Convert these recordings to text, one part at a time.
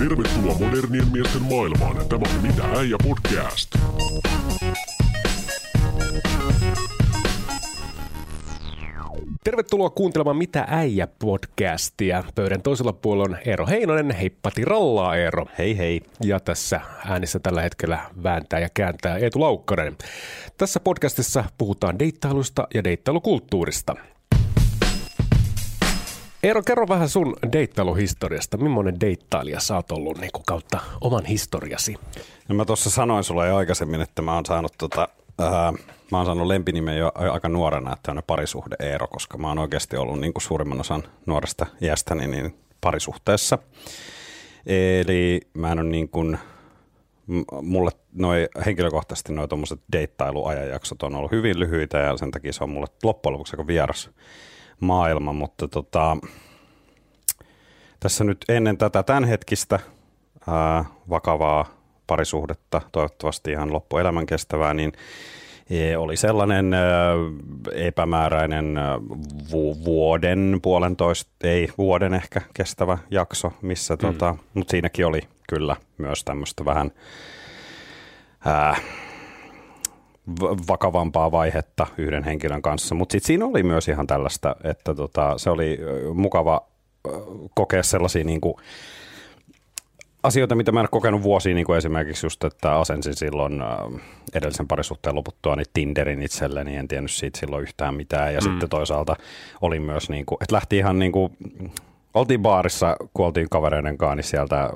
Tervetuloa modernien miesten maailmaan. Tämä on Mitä äijä podcast. Tervetuloa kuuntelemaan Mitä äijä podcastia. Pöydän toisella puolella on Eero Heinonen. Heippati rallaa Eero. Hei hei. Ja tässä äänissä tällä hetkellä vääntää ja kääntää Eetu Laukkanen. Tässä podcastissa puhutaan deittailusta ja deittailukulttuurista. Eero, kerro vähän sun deittailuhistoriasta. Millainen deittailija sä oot ollut niin kuin kautta oman historiasi? No mä tuossa sanoin sulle jo aikaisemmin, että mä oon saanut tota, ää, mä oon saanut lempinimen jo aika nuorena, että on parisuhde Eero, koska mä oon oikeasti ollut niin kuin suurimman osan nuoresta iästäni niin parisuhteessa. Eli mä en ole niin kuin, mulle noi, henkilökohtaisesti noin tuommoiset deittailuajanjaksot on ollut hyvin lyhyitä ja sen takia se on mulle loppujen lopuksi aika vieras maailma, mutta tota, tässä nyt ennen tätä tämänhetkistä ää, vakavaa parisuhdetta, toivottavasti ihan loppuelämän kestävää, niin e, oli sellainen epämääräinen vuoden, puolentoista, ei vuoden ehkä kestävä jakso, missä mm. tota, mutta siinäkin oli kyllä myös tämmöistä vähän ää, vakavampaa vaihetta yhden henkilön kanssa, mutta sitten siinä oli myös ihan tällaista, että tota, se oli mukava kokea sellaisia niin kuin, asioita, mitä mä en ole kokenut vuosiin, niin kuin esimerkiksi just, että asensin silloin edellisen parisuhteen loputtua niin Tinderin itselleni, en tiennyt siitä silloin yhtään mitään. Ja mm. sitten toisaalta oli myös, niin kuin, että lähti ihan niin kuin, oltiin baarissa, kun oltiin kavereiden kanssa, niin sieltä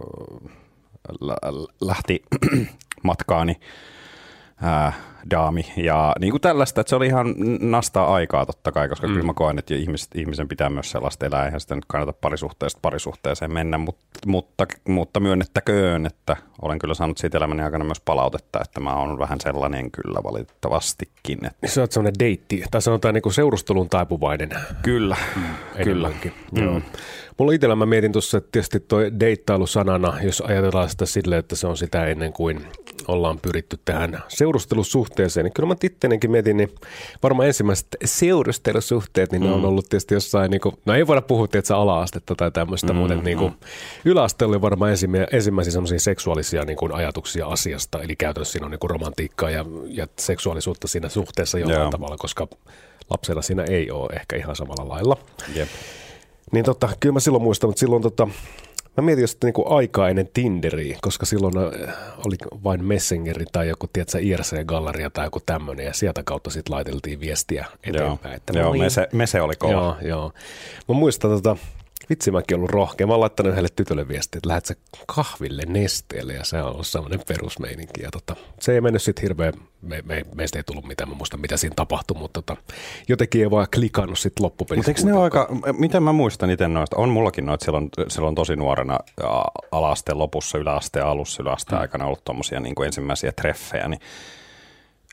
lähti matkaani ää, daami ja niin kuin tällaista, että se oli ihan nastaa aikaa totta kai, koska mm. kyllä mä koen, että ihmiset, ihmisen pitää myös sellaista elää, eihän sitä nyt kannata parisuhteesta parisuhteeseen mennä, mutta, mutta, mutta myönnettäköön, että olen kyllä saanut siitä elämäni aikana myös palautetta, että mä oon vähän sellainen kyllä valitettavastikin. Että... Se on sellainen deitti, tai sanotaan niin kuin seurustelun taipuvainen. Kyllä, mm, kyllä. Mm. Joo. Mulla itsellä mä mietin tuossa, että tietysti toi deittailu sanana, jos ajatellaan sitä silleen, että se on sitä ennen kuin ollaan pyritty tähän seurustelusuhteeseen, niin kyllä mä tittenenkin mietin, niin varmaan ensimmäiset seurustelusuhteet, niin mm. ne on mm. ollut tietysti jossain, niin kuin, no ei voida puhua tietysti ala-astetta tai tämmöistä, mm, mutta niin kuin, mm. yläaste oli varmaan ensimmäisiä semmoisia seksuaalisia niin kuin ajatuksia asiasta, eli käytännössä siinä on niin kuin romantiikkaa ja, ja seksuaalisuutta siinä suhteessa jollain Joo. tavalla, koska lapsella siinä ei ole ehkä ihan samalla lailla. Jep. Niin tota, kyllä mä silloin muistan, mutta silloin tota, Mä mietin just niinku aikaa ennen Tinderiä, koska silloin äh, oli vain Messengeri tai joku, tiedätkö, IRC-galleria tai joku tämmöinen, ja sieltä kautta sitten laiteltiin viestiä eteenpäin. Joo, että joo mese, mese oli kova. Joo, joo. Mä muistan tota, Vitsi mäkin ollut rohkea. Mä oon laittanut yhdelle tytölle viestiä, että lähdet sä kahville nesteelle ja se on ollut semmoinen perusmeininki. Ja tota, se ei mennyt sitten hirveän, me, me, meistä ei tullut mitään, mä muistan mitä siinä tapahtui, mutta tota, jotenkin ei vaan klikannut sitten loppupelissä. Mutta ne aika, miten mä muistan itse noista, on mullakin noita silloin, silloin tosi nuorena alasteen lopussa, yläasteen alussa, yläasteen hmm. aikana ollut tuommoisia niin ensimmäisiä treffejä, niin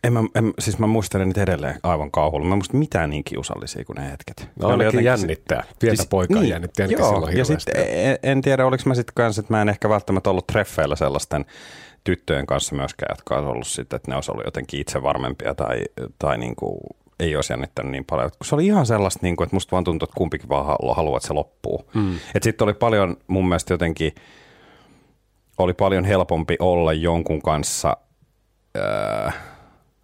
en mä, en, siis mä muistelen niitä edelleen aivan kauhulla. Mä muistan mitään niin kiusallisia kuin ne hetket. No ne ainakin jännittää. Pientä siis, poikaa niin, jännittää joo, silloin ja sitten en, en, tiedä, oliko mä sitten kanssa, että mä en ehkä välttämättä ollut treffeillä sellaisten tyttöjen kanssa myöskään, jotka on ollut sitten, että ne olisi ollut jotenkin itse varmempia tai, tai niin kuin ei olisi jännittänyt niin paljon. Se oli ihan sellaista, niin kuin, että musta vaan tuntui, että kumpikin vaan haluaa, että se loppuu. Mm. Sitten oli paljon mun mielestä jotenkin, oli paljon helpompi olla jonkun kanssa... Öö,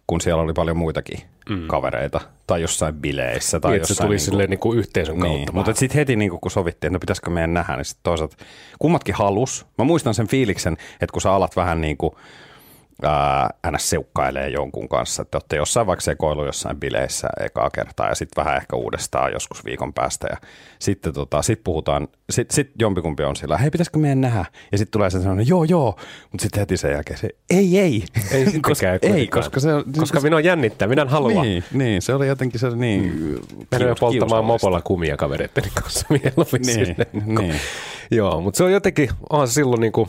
kun siellä oli paljon muitakin mm. kavereita tai jossain bileissä. Tai niin, jossain se tuli niin kuin, silleen niin kuin yhteisön kautta. Niin, mutta sitten heti niin kuin, kun sovittiin, että no pitäisikö meidän nähdä, niin sitten toisaalta kummatkin halus. Mä muistan sen fiiliksen, että kun sä alat vähän niin kuin – ää, seukkailee jonkun kanssa, että olette jossain vaikka sekoilu jossain bileissä ekaa kertaa ja sitten vähän ehkä uudestaan joskus viikon päästä ja sitten tota, sit puhutaan, sitten sit jompikumpi on sillä, hei pitäisikö meidän nähdä? Ja sitten tulee se sellainen, joo joo, mutta sitten heti sen jälkeen se, ei ei. Ei, koska, ei, koska, se, koska minua jännittää, minä en halua. Niin, niin, se oli jotenkin se niin mm. Mennään polttamaan mopolla kumia kavereiden kanssa mieluummin niin, niin. Joo, mutta se on jotenkin, on silloin niin kuin,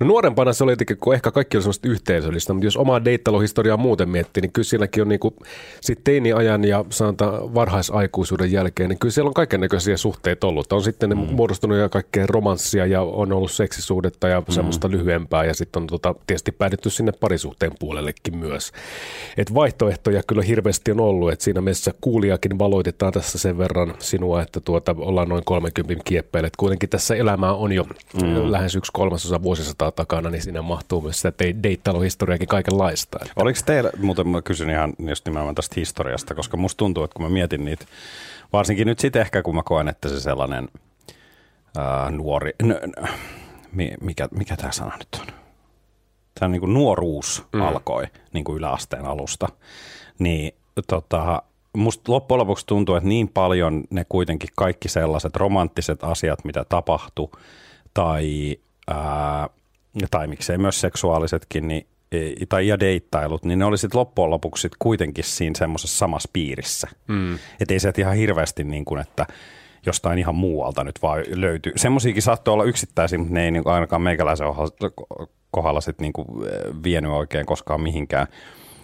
No nuorempana se oli jotenkin, kun ehkä kaikki oli semmoista yhteisöllistä, mutta jos omaa deittailuhistoriaa muuten miettii, niin kyllä siinäkin on niinku sit teini-ajan ja sanotaan varhaisaikuisuuden jälkeen, niin kyllä siellä on kaiken näköisiä suhteita ollut. On sitten mm. muodostunut ja kaikkea romanssia ja on ollut seksisuudetta ja mm. semmoista lyhyempää ja sitten on tota, tietysti päädytty sinne parisuhteen puolellekin myös. Et vaihtoehtoja kyllä hirveästi on ollut, että siinä mielessä kuulijakin valoitetaan tässä sen verran sinua, että tuota, ollaan noin 30 kieppeille. kuitenkin tässä elämää on jo mm. lähes yksi kolmasosa vuosisataa takana, niin sinne mahtuu myös sitä deittailuhistoriakin kaikenlaista. Että. Oliko teillä, muuten mä kysyn ihan just nimenomaan tästä historiasta, koska musta tuntuu, että kun mä mietin niitä, varsinkin nyt sitten ehkä kun mä koen, että se sellainen ää, nuori, n, n, mikä, mikä tämä sana nyt on? Tämä niin kuin nuoruus mm. alkoi niin kuin yläasteen alusta, niin tota, musta loppujen lopuksi tuntuu, että niin paljon ne kuitenkin kaikki sellaiset romanttiset asiat, mitä tapahtui, tai, ää, tai miksei myös seksuaalisetkin, niin, tai ja deittailut, niin ne oli sitten loppujen lopuksi sit kuitenkin siinä semmoisessa samassa piirissä. Mm. Että ei se ihan hirveästi niin kuin, että jostain ihan muualta nyt vaan löytyy. Semmoisiakin saattoi olla yksittäisiä, mutta ne ei niin ainakaan meikäläisen kohdalla sitten niin kuin vienyt oikein koskaan mihinkään.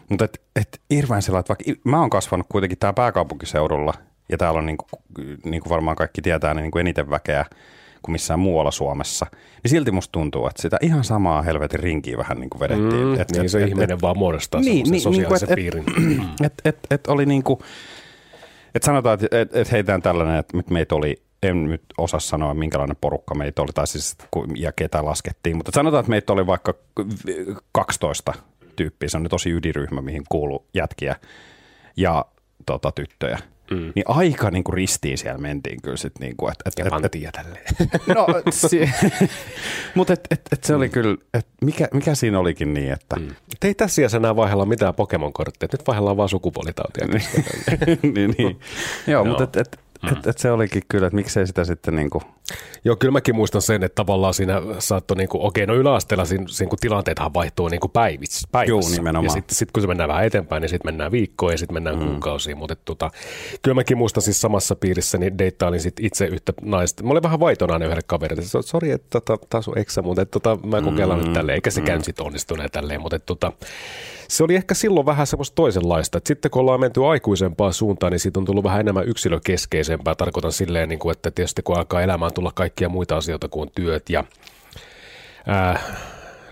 Mutta et, et hirveän sellainen, että vaikka mä oon kasvanut kuitenkin täällä pääkaupunkiseudulla, ja täällä on niin kuin, niin kuin varmaan kaikki tietää, niin kuin eniten väkeä kuin missään muualla Suomessa, niin silti musta tuntuu, että sitä ihan samaa helvetin rinkiä vähän niin kuin vedettiin. Mm, et, niin et, se et, ihminen et, vaan muodostaa niin, niin, sosiaalisen niin, piirin. Että et, et, et oli niin kuin, että sanotaan, että et, et heitään tällainen, että meitä oli en nyt osaa sanoa, minkälainen porukka meitä oli, tai siis ja ketä laskettiin, mutta sanotaan, että meitä oli vaikka 12 tyyppiä, se on tosi ydinryhmä, mihin kuuluu jätkiä ja tota, tyttöjä. Mm. Niin aika niin kuin ristiin siellä mentiin kyllä sitten. Niin kuin, et, et, ja pantiin et, tälleen. No, si- mutta et, et, et se oli mm. kyllä, et mikä, mikä siinä olikin niin, että... Mm. ei tässä iässä enää vaihella mitään Pokemon-kortteja, nyt vaihdellaan vaan sukupuolitautia. niin, niin. Joo, mutta et, et, Mm. Et, et se olikin kyllä, että miksei sitä sitten niin kuin... Joo, kyllä mäkin muistan sen, että tavallaan siinä saattoi, niin kuin, okei, no yläasteella siinä, siinä kun tilanteethan vaihtuu niin kuin päivissä, päivässä. Joo, nimenomaan. Ja sitten sit, kun se mennään vähän eteenpäin, niin sitten mennään viikkoon ja sitten mennään mm. kuukausiin. Mutta tota, kyllä mäkin muistan siis samassa piirissä, niin deittailin sit itse yhtä naista. Mä olin vähän vaitonainen yhdelle kaverille. Sori, että tota, taas on eksä, mutta tota, mä kokeillaan mm. nyt tälleen. Eikä se mm. käynyt sitten onnistuneen tälleen, mutta tota, se oli ehkä silloin vähän semmoista toisenlaista. Että sitten kun ollaan menty aikuisempaan suuntaan, niin siitä on tullut vähän enemmän yksilökeskeisempää. Tarkoitan silleen, niin kuin, että tietysti kun alkaa elämään tulla kaikkia muita asioita kuin työt ja ää,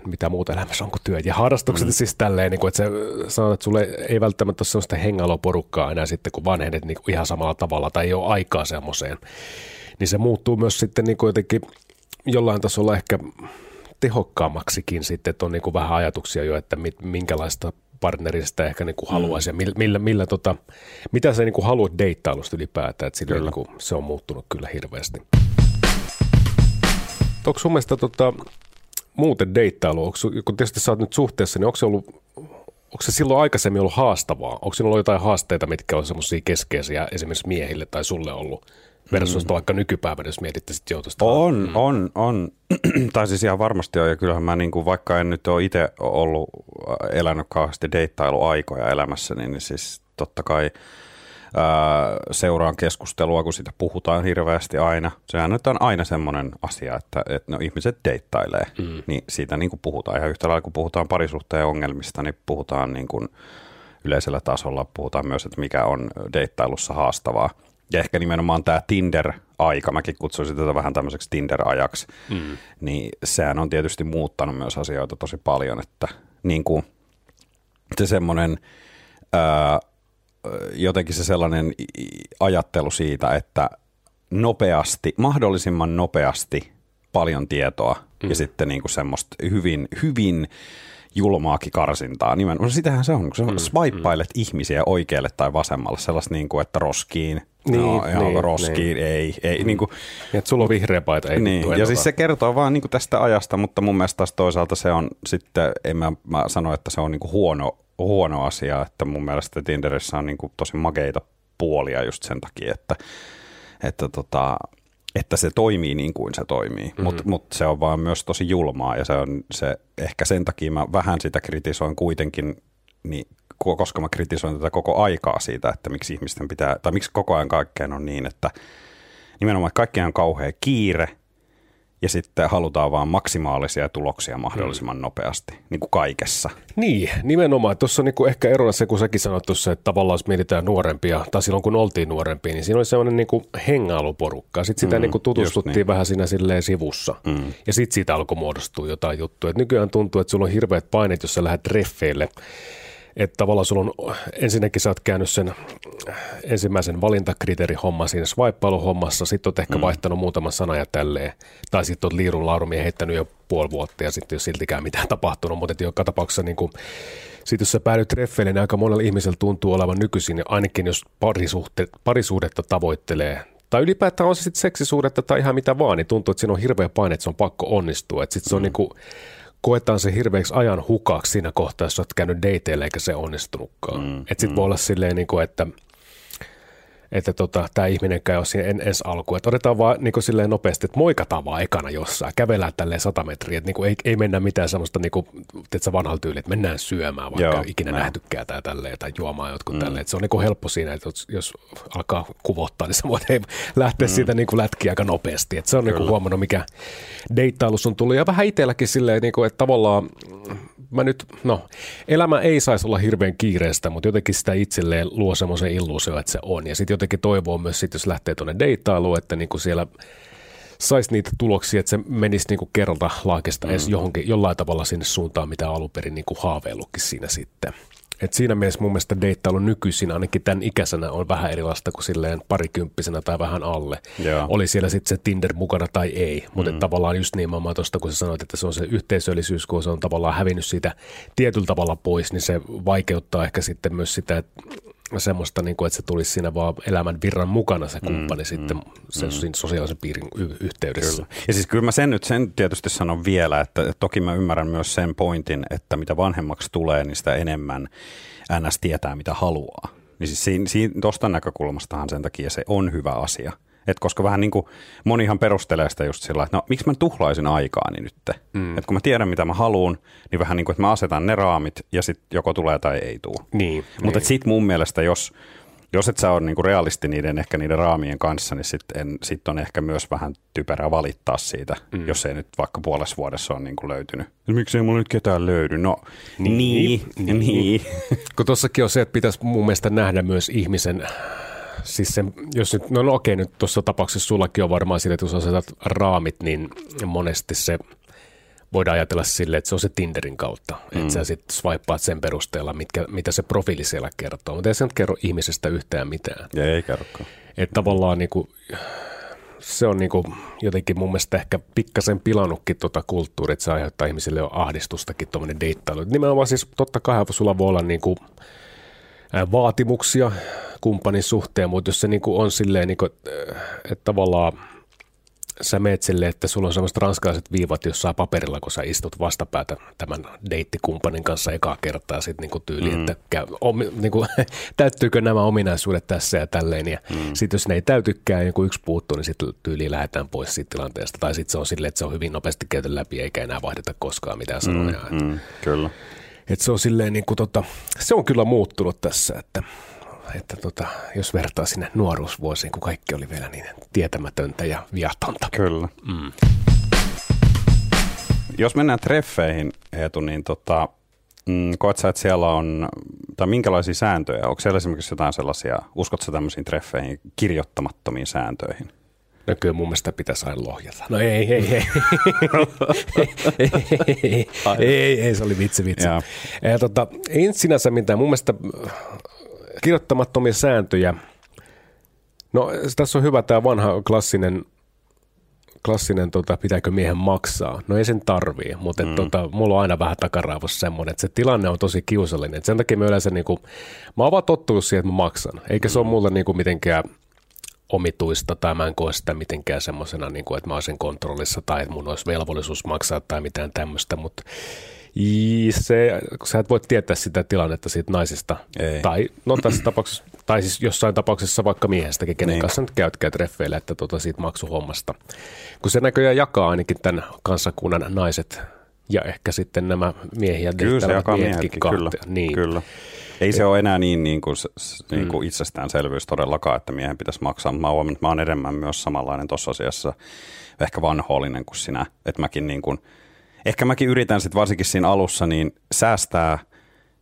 mitä muuta elämässä on kuin työt ja harrastukset mm. siis tälleen, niin kuin, että se sanoo, että sulle ei välttämättä ole sellaista hengailuporukkaa enää sitten, kun vanhenet niin kuin ihan samalla tavalla tai ei ole aikaa semmoiseen. Niin se muuttuu myös sitten niin kuin jotenkin jollain tasolla ehkä tehokkaammaksikin sitten, että on niin kuin vähän ajatuksia jo, että minkälaista partnerista ehkä niin kuin mm. haluaisi ja millä, millä, millä tota, mitä sä niin kuin haluat deittailusta ylipäätään, että sillä niin kuin, se on muuttunut kyllä hirveästi. Onko sun mielestä tota, muuten deittailu, onko, kun tietysti sä oot nyt suhteessa, niin onko se ollut onko se silloin aikaisemmin ollut haastavaa? Onko sinulla ollut jotain haasteita, mitkä on semmoisia keskeisiä esimerkiksi miehille tai sulle ollut versus mm. vaikka nykypäivänä, jos mietitte sitten joutusta. On, mm. on, on. tai siis ihan varmasti on, ja kyllähän mä niin kuin, vaikka en nyt ole itse ollut äh, elänyt kauheasti deittailuaikoja elämässäni, niin siis totta kai ää, seuraan keskustelua, kun sitä puhutaan hirveästi aina. Sehän nyt on aina semmoinen asia, että, että no, ihmiset deittailee, mm. niin siitä niin kuin puhutaan. Ihan yhtä lailla, kun puhutaan parisuhteen ongelmista, niin puhutaan niin kuin yleisellä tasolla, puhutaan myös, että mikä on deittailussa haastavaa – ja ehkä nimenomaan tämä Tinder-aika, mäkin kutsuisin tätä vähän tämmöiseksi Tinder-ajaksi, mm. niin sehän on tietysti muuttanut myös asioita tosi paljon, että niin kuin se semmoinen, ää, jotenkin se sellainen ajattelu siitä, että nopeasti, mahdollisimman nopeasti paljon tietoa mm. ja sitten niin kuin semmoista hyvin, hyvin julmaakin karsintaa. Nimenomaan no sitähän se on, kun sä mm, swipeilet mm. ihmisiä oikealle tai vasemmalle, sellaista niin kuin, että roskiin, niin, no, ihan niin, roskiin, niin. ei. ei niin kuin, niin, että sulla on vihreä paita, ei niin, Ja siis se kertoo vaan niin kuin tästä ajasta, mutta mun mielestä taas toisaalta se on sitten, en mä, mä sano, että se on niin kuin huono, huono asia, että mun mielestä Tinderissä on niin kuin tosi makeita puolia just sen takia, että, että tota, että se toimii niin kuin se toimii, mm-hmm. mutta mut se on vaan myös tosi julmaa ja se on se, ehkä sen takia mä vähän sitä kritisoin kuitenkin, niin, koska mä kritisoin tätä koko aikaa siitä, että miksi ihmisten pitää, tai miksi koko ajan kaikkeen on niin, että nimenomaan kaikkeen on kauhea kiire ja sitten halutaan vaan maksimaalisia tuloksia mahdollisimman mm. nopeasti, niin kuin kaikessa. Niin, nimenomaan. Tuossa on niin ehkä erona se, kun säkin sanoit tuossa, että tavallaan jos mietitään nuorempia, tai silloin kun oltiin nuorempia, niin siinä oli sellainen niin kuin hengailuporukka. Sitten sitä mm, niin kuin tutustuttiin niin. vähän siinä silleen sivussa. Mm. Ja sitten siitä alkoi muodostua jotain juttuja. Et nykyään tuntuu, että sulla on hirveät paineet, jos sä lähdet treffeille että tavallaan sulla on, ensinnäkin sä oot käynyt sen ensimmäisen valintakriteerihomman siinä swipe-hommassa, sitten oot ehkä mm. vaihtanut muutaman sana ja tälleen, tai sitten oot liirun laurumia heittänyt jo puoli vuotta ja sitten ei ole siltikään mitään tapahtunut, mutta joka tapauksessa niin kuin, sitten jos sä päädyt treffeille, niin aika monella ihmisellä tuntuu olevan nykyisin, ainakin jos parisuhte, parisuhdetta tavoittelee, tai ylipäätään on se sitten seksisuudetta tai ihan mitä vaan, niin tuntuu, että siinä on hirveä paine, että se on pakko onnistua. Että sitten se on mm. niin kuin, koetaan se hirveäksi ajan hukaksi siinä kohtaa, jos olet käynyt dateille eikä se onnistunutkaan. Mm, että sitten mm. voi olla silleen, niin kuin, että – että tota, tämä ihminen käy siinä en, ensi alkuun. Että otetaan vaan niin kuin silleen nopeasti, että moikataan vaan ekana jossain, kävellään tälleen sata metriä, että niin kuin ei, ei, mennä mitään semmoista niin kuin, tiedätkö, vanhalla tyyliä, että mennään syömään, vaikka Joo, ikinä näin. nähtykään tai tälleen, tai juomaan jotkut mm. tälleen. Että se on niin kuin helppo siinä, että jos alkaa kuvottaa, niin sä voit hei, lähteä mm. siitä niin kuin lätkiä aika nopeasti. Että se on niin kuin huomannut, mikä deittailussa on tullut. Ja vähän itselläkin silleen, niin kuin, että tavallaan mä nyt, no, elämä ei saisi olla hirveän kiireistä, mutta jotenkin sitä itselleen luo semmoisen illuusio, että se on. Ja sitten jotenkin toivoo myös, sit, jos lähtee tuonne deittailuun, että niinku siellä saisi niitä tuloksia, että se menisi niinku kerralta laakista mm. edes johonkin, jollain tavalla sinne suuntaan, mitä alun perin niinku haaveillutkin siinä sitten. Et siinä mielessä mun mielestä deittailu nykyisin ainakin tämän ikäisenä on vähän erilaista kuin silleen parikymppisenä tai vähän alle. Joo. Oli siellä sitten se Tinder mukana tai ei, mutta mm. tavallaan just niin mä tuosta kun sä sanoit, että se on se yhteisöllisyys, kun se on tavallaan hävinnyt siitä tietyllä tavalla pois, niin se vaikeuttaa ehkä sitten myös sitä, että semmoista, niin kuin, että se tulisi siinä vaan elämän virran mukana se kumppani mm, sitten mm, sen mm. sosiaalisen piirin y- yhteydessä. Kyllä. Ja siis kyllä mä sen nyt sen tietysti sanon vielä, että toki mä ymmärrän myös sen pointin, että mitä vanhemmaksi tulee, niin sitä enemmän NS tietää, mitä haluaa. Niin siis siinä, siinä, tuosta näkökulmastahan sen takia se on hyvä asia – et koska vähän niin kuin monihan perustelee sitä just sillä että no miksi mä tuhlaisin aikaani nyt. Mm. Et kun mä tiedän mitä mä haluan, niin vähän niin kuin, että mä asetan ne raamit ja sitten joko tulee tai ei tule. Niin, Mutta niin. sitten mun mielestä, jos, jos et sä ole niinku realisti niiden ehkä niiden raamien kanssa, niin sitten sit on ehkä myös vähän typerää valittaa siitä, mm. jos ei nyt vaikka puolessa vuodessa ole niinku löytynyt. Miksi ei mulla nyt ketään löydy? No niin, niin. niin. niin. Kun tuossakin on se, että pitäisi mun mielestä nähdä myös ihmisen siis se, jos nyt, no, no okei, nyt tuossa tapauksessa sullakin on varmaan sille, että jos asetat raamit, niin monesti se voidaan ajatella sille, että se on se Tinderin kautta, mm. että sä sitten swipeaat sen perusteella, mitkä, mitä se profiili siellä kertoo, mutta ei se nyt kerro ihmisestä yhtään mitään. Ja ei kerrokaan. Että tavallaan niin kuin, se on niin kuin jotenkin mun mielestä ehkä pikkasen pilannutkin tuota kulttuuria, että se aiheuttaa ihmisille jo ahdistustakin tuommoinen deittailu. Nimenomaan siis totta kai sulla voi olla niin kuin vaatimuksia kumppanin suhteen, mutta jos se niin kuin on silleen, niin kuin, että tavallaan sä meet silleen, että sulla on semmoiset ranskalaiset viivat jossain paperilla, kun sä istut vastapäätä tämän deittikumppanin kanssa ekaa kertaa sitten niin tyyli, mm. että käy, om, niin kuin, täyttyykö nämä ominaisuudet tässä ja tälleen. Ja mm. sitten jos ne ei täytykään ja yksi puuttuu, niin sitten tyyli lähdetään pois siitä tilanteesta. Tai sitten se on silleen, että se on hyvin nopeasti käyty läpi eikä enää vaihdeta koskaan mitään sanoja. Mm, mm, kyllä. Et se on silleen niin kuin tota, se on kyllä muuttunut tässä, että, että tota, jos vertaa sinne nuoruusvuosiin, kun kaikki oli vielä niin tietämätöntä ja viatonta. Kyllä. Mm. Jos mennään treffeihin, Eetu, niin tota, mm, koet sä, että siellä on, tai minkälaisia sääntöjä? Onko siellä esimerkiksi jotain sellaisia, uskotko tämmöisiin treffeihin, kirjoittamattomiin sääntöihin? No kyllä mun mielestä pitäisi aina lohjata. No ei, ei, ei. ei, ei, ei, se oli vitsi, vitsi. Ja, tota, ei sinänsä mitään. Mun mielestä äh, kirjoittamattomia sääntöjä. No tässä on hyvä tämä vanha klassinen klassinen, tota, pitääkö miehen maksaa. No ei sen tarvii, mutta mm. tota, mulla on aina vähän takaraivossa semmoinen, että se tilanne on tosi kiusallinen. Et sen takia mä yleensä, niin kuin, mä oon vaan tottunut siihen, että mä maksan. Eikä mm. se ole mulle niin kuin, mitenkään omituista tai mä en koe sitä mitenkään semmoisena, niin kuin, että mä olisin kontrollissa tai että mun olisi velvollisuus maksaa tai mitään tämmöistä, mutta se, sä et voi tietää sitä tilannetta siitä naisesta. Ei. Tai no tässä tapauksessa, tai siis jossain tapauksessa vaikka miehestäkin, kenen niin. kanssa nyt käytkää treffeillä, että tota siitä maksuhommasta. Kun se näköjään jakaa ainakin tämän kansakunnan naiset ja ehkä sitten nämä miehiä Kyllä se jakaa miehetkin, kyllä. Niin. kyllä. Ei se ole enää niin, niin, kuin, niin kuin mm. itsestäänselvyys todellakaan, että miehen pitäisi maksaa. Mä oon, mä oon enemmän myös samanlainen tuossa asiassa, ehkä vanhollinen kuin sinä. Että mäkin niin kuin, ehkä mäkin yritän sitten varsinkin siinä alussa niin säästää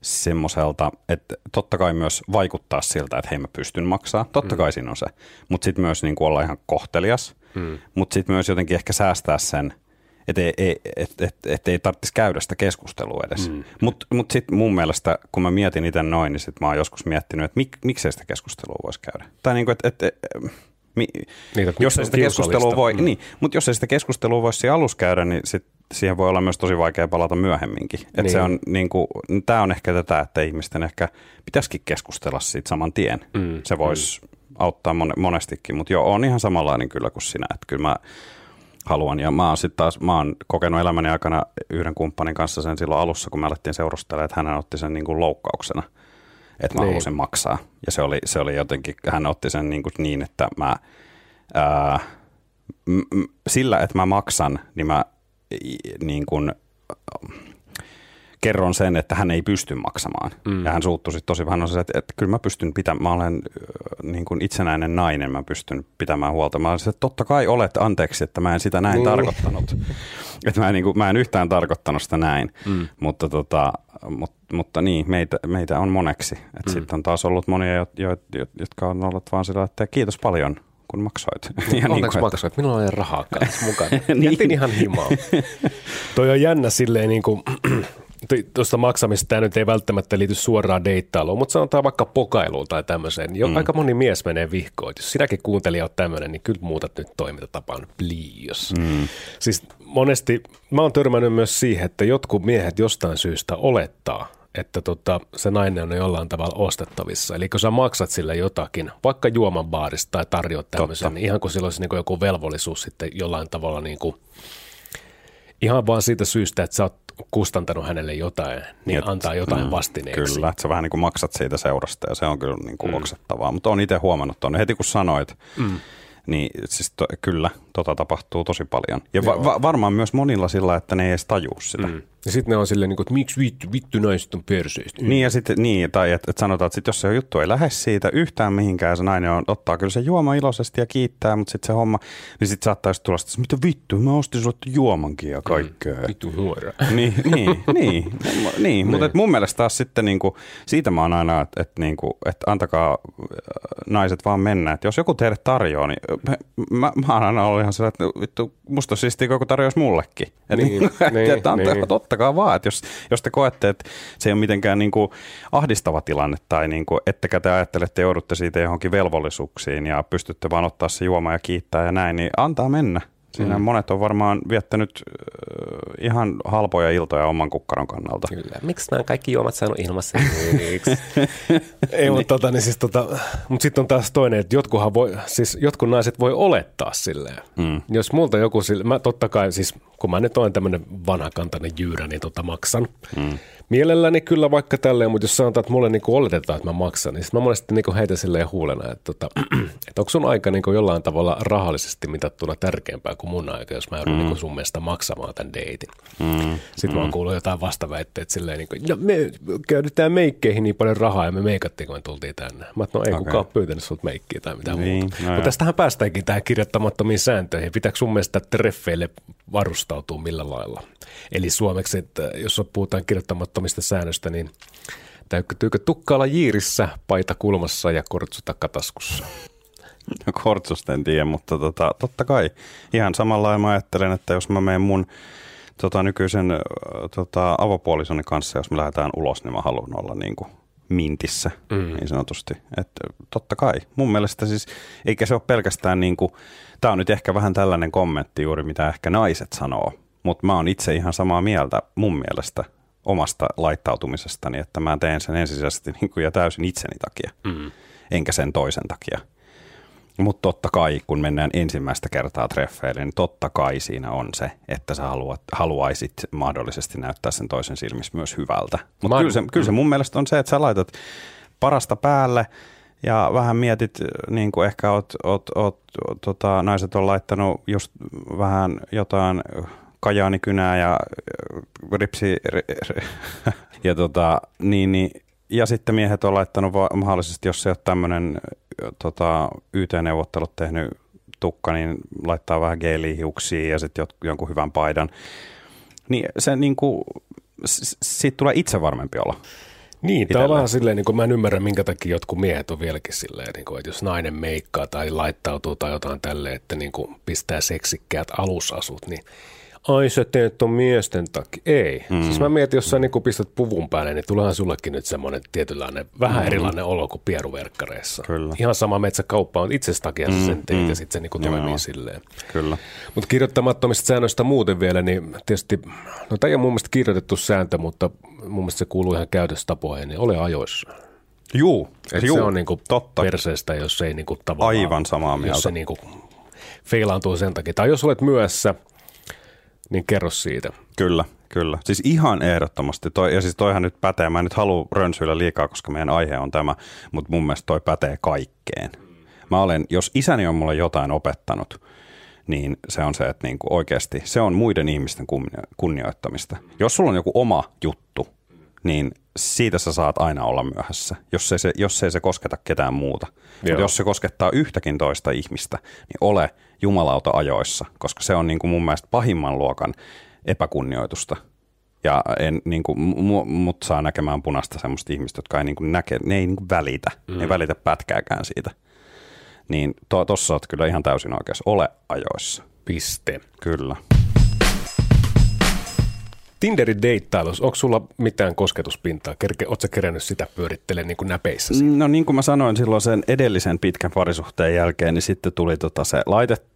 semmoiselta, että totta kai myös vaikuttaa siltä, että hei mä pystyn maksaa. Totta mm. kai siinä on se. Mutta sitten myös niin kuin olla ihan kohtelias. Mm. Mutta sitten myös jotenkin ehkä säästää sen – että ei, ei, et, et, et ei tarvitsisi käydä sitä keskustelua edes. Mm. Mutta mut sitten mun mielestä, kun mä mietin itse noin, niin sitten mä oon joskus miettinyt, että mik, miksei sitä keskustelua voisi käydä. Tai niin kuin, että et, mi, niin, jos ei sitä keskustelua voi, mm. niin, mutta jos ei sitä keskustelua voisi siinä alussa käydä, niin sit siihen voi olla myös tosi vaikea palata myöhemminkin. Et niin. se on, niin kuin, tämä on ehkä tätä, että ihmisten ehkä pitäisikin keskustella siitä saman tien. Mm. Se voisi mm. auttaa monestikin, mutta joo, on ihan samanlainen kyllä kuin sinä. Että kyllä mä haluan. Ja mä oon sitten taas, mä oon kokenut elämäni aikana yhden kumppanin kanssa sen silloin alussa, kun me alettiin seurustella, että hän otti sen niin kuin loukkauksena, että mä niin. halusin maksaa. Ja se oli, se oli jotenkin, hän otti sen niin, kuin niin että mä, ää, m- sillä, että mä maksan, niin mä niin kuin, kerron sen, että hän ei pysty maksamaan. Mm. Ja hän suuttui sitten tosi vähän, että, että, että kyllä mä pystyn pitämään, mä olen niin kuin itsenäinen nainen, mä pystyn pitämään huolta. Mä olisin, että totta kai olet, anteeksi, että mä en sitä näin mm. tarkoittanut. että mä en, niin kuin, mä en yhtään tarkoittanut sitä näin, mm. mutta, tota, mutta, mutta niin, meitä, meitä on moneksi. Mm. Sitten on taas ollut monia, jo, jo, jotka on ollut vaan sillä, että kiitos paljon – kun maksoit. Ja niin kuin, maksoit? Minulla oli rahaa kanssa mukana. niin. Jätin ihan himaa. Toi on jännä silleen niin kuin, tuosta maksamista tämä nyt ei välttämättä liity suoraan deittailuun, mutta sanotaan vaikka pokailuun tai tämmöiseen. Jo, mm. Aika moni mies menee vihkoon. Jos sinäkin kuuntelija on tämmöinen, niin kyllä muutat nyt toimintatapaan, please. Mm. Siis monesti mä oon törmännyt myös siihen, että jotkut miehet jostain syystä olettaa, että tota, se nainen on jollain tavalla ostettavissa. Eli kun sä maksat sille jotakin, vaikka juoman baarista tai tarjoat tämmöisen, niin ihan kuin sillä olisi niin kuin joku velvollisuus sitten jollain tavalla niin kuin, ihan vaan siitä syystä, että sä oot kustantanut hänelle jotain, niin Et, antaa jotain mm, vastineeksi. Kyllä, että sä vähän niin kuin maksat siitä seurasta ja se on kyllä niin kuin mm. oksettavaa. Mutta on itse huomannut tuonne heti kun sanoit, mm. niin siis to, kyllä, tota tapahtuu tosi paljon. Ja va, va, varmaan myös monilla sillä, että ne ei edes tajuu sitä. Mm. Ja sitten ne on silleen, niin että miksi vittu, vittu naiset on perseistä. Niin, ja sitten, niin, tai että et sanotaan, että sit jos se juttu ei lähde siitä yhtään mihinkään, se nainen on, ottaa kyllä se juoma iloisesti ja kiittää, mutta sitten se homma, niin sitten saattaisi tulla että mitä vittu, mä ostin sulle juomankin ja kaikkea. Mm, vittu huora. niin, niin, niin, niin, mutta niin. mun mielestä taas sitten niin kuin, siitä mä oon aina, että, että, niin kuin, että antakaa äh, naiset vaan mennä, että jos joku teille tarjoaa, niin mä, mä oon aina ollut ihan sellainen, että vittu, musta on siistiä, kun joku tarjoaisi mullekin. Että, niin, niin, että, niin. Ottakaa vaan, että jos, jos te koette, että se ei ole mitenkään niin kuin ahdistava tilanne tai niin kuin, ettekä te ajattelette, että joudutte siitä johonkin velvollisuuksiin ja pystytte vaan ottaa se juoma ja kiittää ja näin, niin antaa mennä. Siinä mm. monet on varmaan viettänyt äh, ihan halpoja iltoja oman kukkaron kannalta. Kyllä. Miksi nämä kaikki juomat saanut ilmassa? Ei, mutta tota, niin siis tota, mut sitten on taas toinen, että jotkuhan voi, siis jotkut naiset voi olettaa silleen. Mm. Jos multa joku, sille, mä totta kai, siis kun mä nyt olen tämmöinen vanhakantainen jyyrä, niin tota maksan. Mm mielelläni kyllä vaikka tälleen, mutta jos sanotaan, että mulle niinku oletetaan, että mä maksan, niin mä monesti niinku heitä silleen huulena, että, tota, että onko sun aika niinku jollain tavalla rahallisesti mitattuna tärkeämpää kuin mun aika, jos mä joudun mm. niinku sun mielestä maksamaan tämän deitin. Mm. Sitten mm. mä oon mm. kuullut jotain vastaväitteet silleen, niinku, no me käytetään meikkeihin niin paljon rahaa ja me meikattiin, kun me tultiin tänne. Mä no ei okay. kukaan pyytänyt sulta meikkiä tai mitään niin, muuta. No mutta tästähän päästäänkin tähän kirjoittamattomiin sääntöihin. Pitääkö sun mielestä treffeille varustautua millä lailla? Eli suomeksi, että jos puhutaan kirjoittamattomista säännöistä, niin täytyykö tukkaalla jiirissä, paita kulmassa ja kortsu takataskussa? No kortsusta en tiedä, mutta tota, totta kai ihan samalla mä ajattelen, että jos mä menen mun tota, nykyisen tota, avopuolisoni kanssa, jos me lähdetään ulos, niin mä haluan olla niin kuin mintissä mm. niin sanotusti. Että totta kai. Mun mielestä siis, eikä se ole pelkästään niin kuin, tämä on nyt ehkä vähän tällainen kommentti juuri, mitä ehkä naiset sanoo, mutta mä oon itse ihan samaa mieltä mun mielestä omasta laittautumisestani, että mä teen sen ensisijaisesti niin kuin ja täysin itseni takia, mm. enkä sen toisen takia. Mutta totta kai, kun mennään ensimmäistä kertaa treffeille, niin totta kai siinä on se, että sä haluat, haluaisit mahdollisesti näyttää sen toisen silmissä myös hyvältä. Mutta kyllä, se, kyllä se mun mielestä on se, että sä laitat parasta päälle ja vähän mietit, niin kuin ehkä oot, oot, oot, tota, naiset on laittanut just vähän jotain kajaanikynää ja ripsi, ri, ri, ja tota, niin, niin ja sitten miehet on laittanut mahdollisesti, jos se ei ole tämmöinen tota, YT-neuvottelut tehnyt tukka, niin laittaa vähän geelihiuksia ja sitten jonkun hyvän paidan. Niin se niin kuin, siitä tulee itse varmempi olla. Niin, tämä on vähän silleen, niin kuin mä en ymmärrä, minkä takia jotkut miehet on vieläkin silleen, niin kuin, että jos nainen meikkaa tai laittautuu tai jotain tälleen, että niin kuin pistää seksikkäät alusasut, niin ai sä teet ton miesten takia. Ei. Mm. Siis mä mietin, jos sä niin pistät puvun päälle, niin tuleehan sullekin nyt semmoinen tietynlainen, vähän mm. erilainen olo kuin pieruverkkareissa. Kyllä. Ihan sama metsäkauppa on itse takia mm. sen teet mm. ja sitten se niin toimii Joo. silleen. Kyllä. Mutta kirjoittamattomista säännöistä muuten vielä, niin tietysti, no tämä ei ole mun mielestä kirjoitettu sääntö, mutta mun mielestä se kuuluu ihan käytöstapoihin, niin ole ajoissa. Juu, Et juu, se on niinku totta. perseestä, jos ei niinku tavallaan... Aivan samaa mieltä. Jos se niinku feilaantuu sen takia. Tai jos olet myössä, niin kerro siitä. Kyllä, kyllä. Siis ihan ehdottomasti. Toi, ja siis toihan nyt pätee. Mä en nyt halua rönsyillä liikaa, koska meidän aihe on tämä, mutta mun mielestä toi pätee kaikkeen. Mä olen, jos isäni on mulle jotain opettanut, niin se on se, että niinku oikeasti se on muiden ihmisten kunnioittamista. Jos sulla on joku oma juttu, niin siitä sä saat aina olla myöhässä, jos ei se, jos ei se kosketa ketään muuta. Mutta jos se koskettaa yhtäkin toista ihmistä, niin ole jumalauta ajoissa, koska se on niin kuin mun mielestä pahimman luokan epäkunnioitusta. Ja en, niin kuin, mut saa näkemään punasta semmoista ihmistä, jotka ei niin kuin näke, ne ei niin kuin välitä, mm. ne ei mm. välitä pätkääkään siitä. Niin tuossa to, oot kyllä ihan täysin oikeassa. Ole ajoissa. Piste. Kyllä. Tinderin deittailus, onko sulla mitään kosketuspintaa? Kerke, ootko kerännyt sitä pyörittele niin kuin näpeissä? No niin kuin mä sanoin silloin sen edellisen pitkän parisuhteen jälkeen, niin sitten tuli tota se laitettu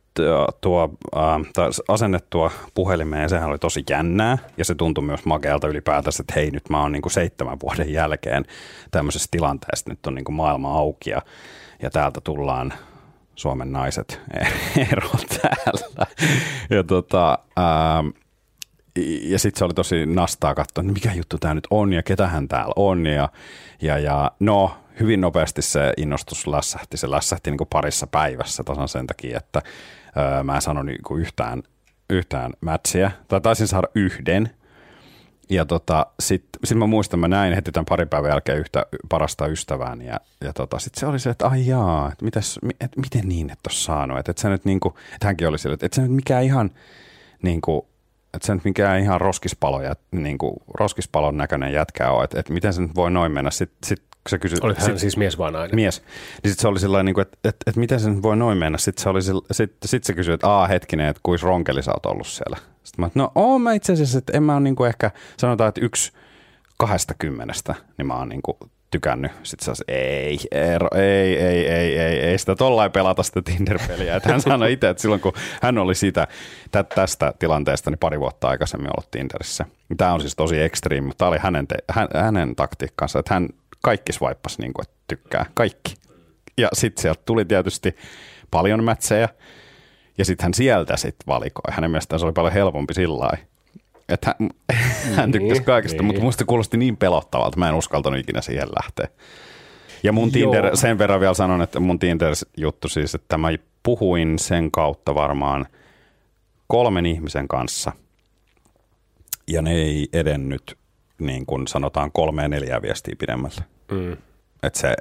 tuo, äh, asennettua puhelimeen ja sehän oli tosi jännää ja se tuntui myös makealta ylipäätänsä, että hei nyt mä oon niin kuin seitsemän vuoden jälkeen tämmöisessä tilanteessa, nyt on niin kuin maailma auki ja, ja täältä tullaan Suomen naiset eroon täällä. Ja tota, ähm, ja sitten se oli tosi nastaa katsoa, mikä juttu tämä nyt on ja ketähän täällä on. Ja, ja, ja no, hyvin nopeasti se innostus lässähti. Se lässähti niin kuin parissa päivässä tasan sen takia, että öö, mä en sano niin kuin yhtään, yhtään mätsiä. Tai taisin saada yhden. Ja tota, sitten sit mä muistan, mä näin heti tämän parin päivän jälkeen yhtä parasta ystävääni. Ja, ja tota, sitten se oli se, että ai jaa, että, mitäs, et, miten niin et ole saanut. Että et se nyt niinku, että hänkin oli sille, että et se nyt mikään ihan niinku, että se nyt mikään ihan roskispalo, niin kuin roskispalon näköinen jätkä on, että, että miten se nyt voi noin mennä. Sitten sit, se kysyi, Olit hän sit, siis mies vai nainen? Mies. Niin sitten se oli sellainen, niin kuin, että, että, että, miten se nyt voi noin mennä. Sitten se, oli, sit, sit se kysyi, että aa hetkinen, että kuis ronkeli sä oot ollut siellä. Sitten mä, no oon mä itse asiassa, että en mä ole niin kuin ehkä, sanotaan, että yksi kahdesta kymmenestä, niin mä oon niin kuin tykännyt. Sitten se ei, Eero, ei, ei, ei, ei, ei sitä tollain pelata sitä Tinder-peliä. Että hän sanoi itse, että silloin kun hän oli sitä, tästä tilanteesta niin pari vuotta aikaisemmin ollut Tinderissä. Tämä on siis tosi ekstriimi, mutta tämä oli hänen, te, hän, hänen taktiikkansa, että hän kaikki swippas niin kuin, että tykkää, kaikki. Ja sitten sieltä tuli tietysti paljon mätsejä, ja sitten hän sieltä sitten valikoi. Hänen mielestään se oli paljon helpompi sillä lailla että hän, hän tykkäsi niin, kaikesta, niin. mutta musta kuulosti niin pelottavalta, mä en uskaltanut ikinä siihen lähteä. Ja mun Tinder, Joo. sen verran vielä sanon, että mun Tinder-juttu siis, että mä puhuin sen kautta varmaan kolmen ihmisen kanssa, ja ne ei edennyt niin kuin sanotaan kolmea neljää viestiä pidemmälle. Mm. Et se,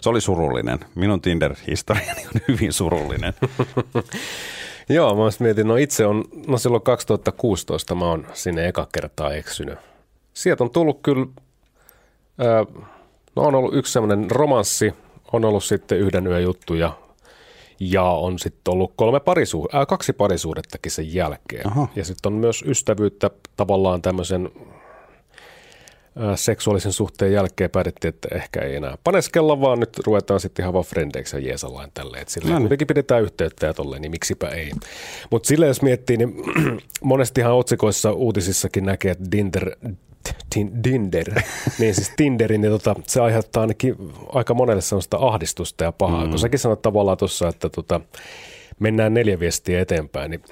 se oli surullinen. Minun Tinder-historiani on hyvin surullinen. Joo, mä mietin, no itse on, no silloin 2016 mä oon sinne eka kertaa eksynyt. Sieltä on tullut kyllä, ää, no on ollut yksi semmoinen romanssi, on ollut sitten yhden yön juttuja ja on sitten ollut kolme parisuud- ää, kaksi parisuudettakin sen jälkeen. Aha. Ja sitten on myös ystävyyttä tavallaan tämmöisen seksuaalisen suhteen jälkeen päätettiin, että ehkä ei enää paneskella, vaan nyt ruvetaan sitten ihan vaan frendeiksi ja jeesallain tälleen. Silleen no kuitenkin pidetään yhteyttä ja tolleen, niin miksipä ei. Mutta silleen jos miettii, niin monestihan otsikoissa uutisissakin näkee, että Dinder, Dinder, niin siis Tinderi, niin tota, se aiheuttaa ainakin aika monelle sellaista ahdistusta ja pahaa. Mm. Kun säkin sanoit tavallaan tuossa, että tota, mennään neljä viestiä eteenpäin, niin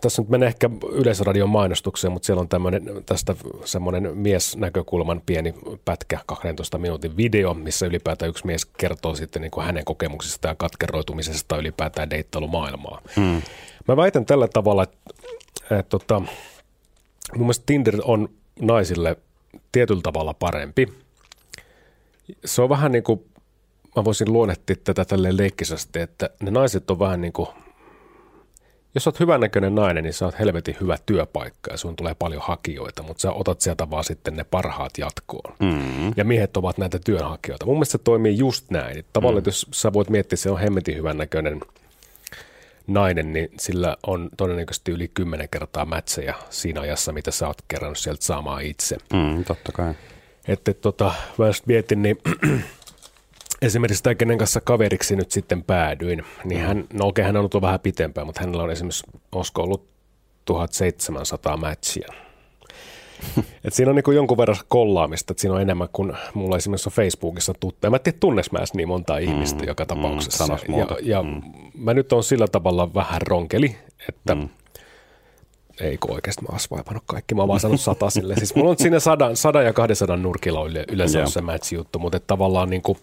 tässä nyt menee ehkä yleisradion mainostukseen, mutta siellä on tämmöinen, tästä semmoinen miesnäkökulman pieni pätkä, 12 minuutin video, missä ylipäätään yksi mies kertoo sitten niin kuin hänen kokemuksistaan ja katkeroitumisesta ylipäätään deittailumaailmaa. Hmm. Mä väitän tällä tavalla, että, että, että tota, mun mielestä Tinder on naisille tietyllä tavalla parempi, Se on vähän niin kuin, mä voisin luonnehtia tätä tälleen leikkisesti, että ne naiset on vähän niin kuin, jos oot hyvännäköinen nainen, niin sä oot helvetin hyvä työpaikka ja sun tulee paljon hakijoita, mutta sä otat sieltä vaan sitten ne parhaat jatkoon. Mm. Ja miehet ovat näitä työnhakijoita. Mun mielestä se toimii just näin. Tavallaan, mm. jos sä voit miettiä, että se on hemmetin hyvännäköinen nainen, niin sillä on todennäköisesti yli kymmenen kertaa mätsejä siinä ajassa, mitä sä oot kerännyt sieltä saamaan itse. Mm, totta kai. Että tota, mä mietin, niin esimerkiksi tämä, kenen kanssa kaveriksi nyt sitten päädyin, niin mm. hän, no okei, hän on ollut vähän pitempään, mutta hänellä on esimerkiksi, olisiko ollut 1700 matchia. Et siinä on niin jonkun verran kollaamista, että siinä on enemmän kuin mulla esimerkiksi on Facebookissa tuttuja. Mä en tiedä, tunnes mä niin monta ihmistä mm, joka mm, tapauksessa. Mm, ja ja mm. mä nyt on sillä tavalla vähän ronkeli, että mm. Ei kun oikeasti mä oon kaikki, mä oon vaan sanonut sata sille. Siis mulla on siinä sadan, sadan ja kahdensadan nurkilla yleensä yeah. on se match-juttu, mutta tavallaan niin kuin,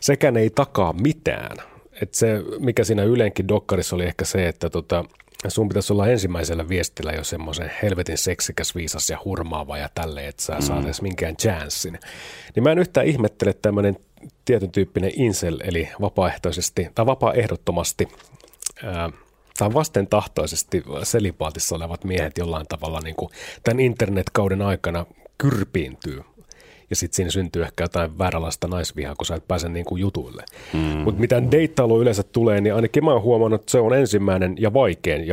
sekään ei takaa mitään. Et se, mikä siinä Ylenkin dokkarissa oli ehkä se, että tota, sun pitäisi olla ensimmäisellä viestillä jo semmoisen helvetin seksikäs, viisas ja hurmaava ja tälleen, että sä mm. saat edes minkään chanssin. Niin mä en yhtään ihmettele tämmöinen tietyn tyyppinen insel, eli vapaaehtoisesti tai vapaaehdottomasti ää, tai vastentahtoisesti selipaatissa olevat miehet jollain tavalla niin kuin tämän internetkauden aikana kyrpiintyy ja sitten siinä syntyy ehkä jotain vääränlaista naisvihaa, kun sä et pääse niin kuin jutuille. Mm. Mutta mitä deittailu yleensä tulee, niin ainakin mä oon huomannut, että se on ensimmäinen ja vaikein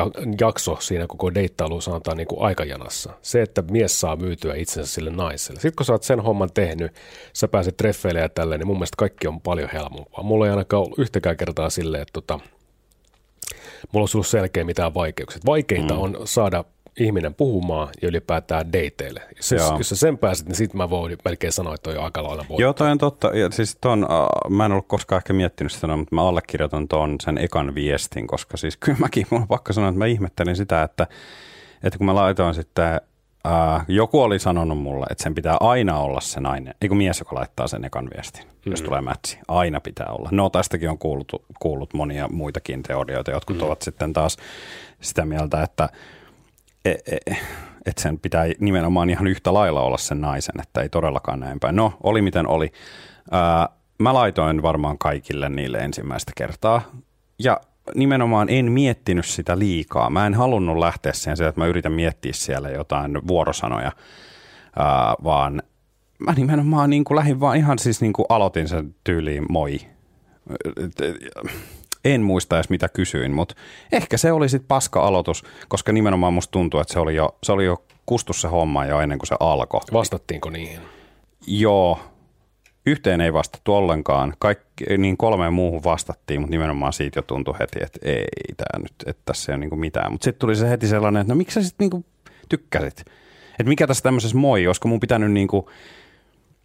jakso siinä koko deittailu sanotaan niin kuin aikajanassa. Se, että mies saa myytyä itsensä sille naiselle. Sitten kun sä oot sen homman tehnyt, sä pääset treffeille ja tälleen, niin mun mielestä kaikki on paljon helpompaa. Mulla ei ainakaan ollut yhtäkään kertaa silleen, että tota, mulla on ollut selkeä mitään vaikeuksia. Vaikeinta mm. on saada ihminen puhumaan ja ylipäätään dateille. Jos, jos sä sen pääset, niin sitten mä voin melkein sanoa, että toi on aika lailla voittaa. Joo, toi on totta. Ja siis ton, uh, mä en ollut koskaan ehkä miettinyt sitä, mutta mä allekirjoitan ton sen ekan viestin, koska siis kyllä mäkin, mun on pakko sanoa, että mä ihmettelin sitä, että, että kun mä laitoin sitten Uh, joku oli sanonut mulle, että sen pitää aina olla se nainen, ei kun mies, joka laittaa sen ekan viestin, mm-hmm. jos tulee mätsi. Aina pitää olla. No tästäkin on kuullut, kuullut monia muitakin teorioita. Jotkut mm-hmm. ovat sitten taas sitä mieltä, että E, e, että sen pitää nimenomaan ihan yhtä lailla olla sen naisen, että ei todellakaan näin päin. No, oli miten oli. Ää, mä laitoin varmaan kaikille niille ensimmäistä kertaa ja nimenomaan en miettinyt sitä liikaa. Mä en halunnut lähteä siihen että mä yritän miettiä siellä jotain vuorosanoja, ää, vaan mä nimenomaan niin kuin lähdin vaan ihan siis niin kuin aloitin sen tyyliin moi en muista edes mitä kysyin, mutta ehkä se oli sitten paska aloitus, koska nimenomaan musta tuntuu, että se oli jo, se oli jo kustus se homma jo ennen kuin se alkoi. Vastattiinko niihin? Joo, yhteen ei vastattu ollenkaan. Kaikki, niin kolmeen muuhun vastattiin, mutta nimenomaan siitä jo tuntui heti, että ei tämä nyt, että tässä ei ole niin mitään. Mutta sitten tuli se heti sellainen, että no miksi sä sitten niin tykkäsit? Että mikä tässä tämmöisessä moi, olisiko mun pitänyt niin kuin,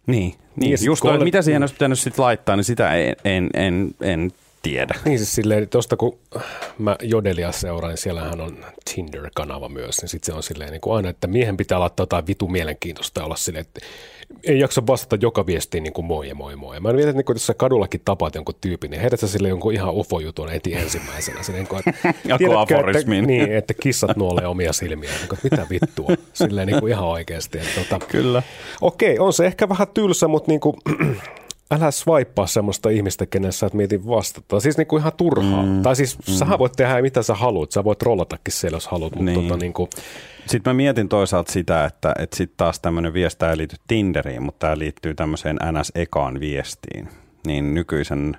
niin, niin, just kolme... mitä siihen olisi pitänyt sitten laittaa, niin sitä en, en, en, en tiedä. Niin siis silleen, että tosta kun mä Jodelia seuraan, niin siellähän on Tinder-kanava myös, niin sitten se on silleen niin kuin aina, että miehen pitää laittaa jotain vitu mielenkiintoista ja olla silleen, että ei jaksa vastata joka viestiin niin kuin moi ja moi moi. Mä mietin, että niin tässä kadullakin tapaat jonkun tyypin, niin heidät sä sille jonkun ihan ufo-jutun eti ensimmäisenä. Se, niin kuin, että, tiedätkö, että, niin, että kissat nuolee omia silmiä. Niin kuin, mitä vittua? Silleen niin kuin ihan oikeasti. Että, tota, Kyllä. Okei, on se ehkä vähän tylsä, mutta niin kuin, älä swipea semmoista ihmistä, kenen sä et mieti vastata. Siis niinku ihan turhaa. Mm, tai siis mm. sähän voit tehdä mitä sä haluat. Sä voit rollatakin siellä, jos haluat. Mutta niin. tota, niinku... Sitten mä mietin toisaalta sitä, että, että sitten taas tämmöinen viesti ei liity Tinderiin, mutta tämä liittyy tämmöiseen NS-ekaan viestiin. Niin nykyisen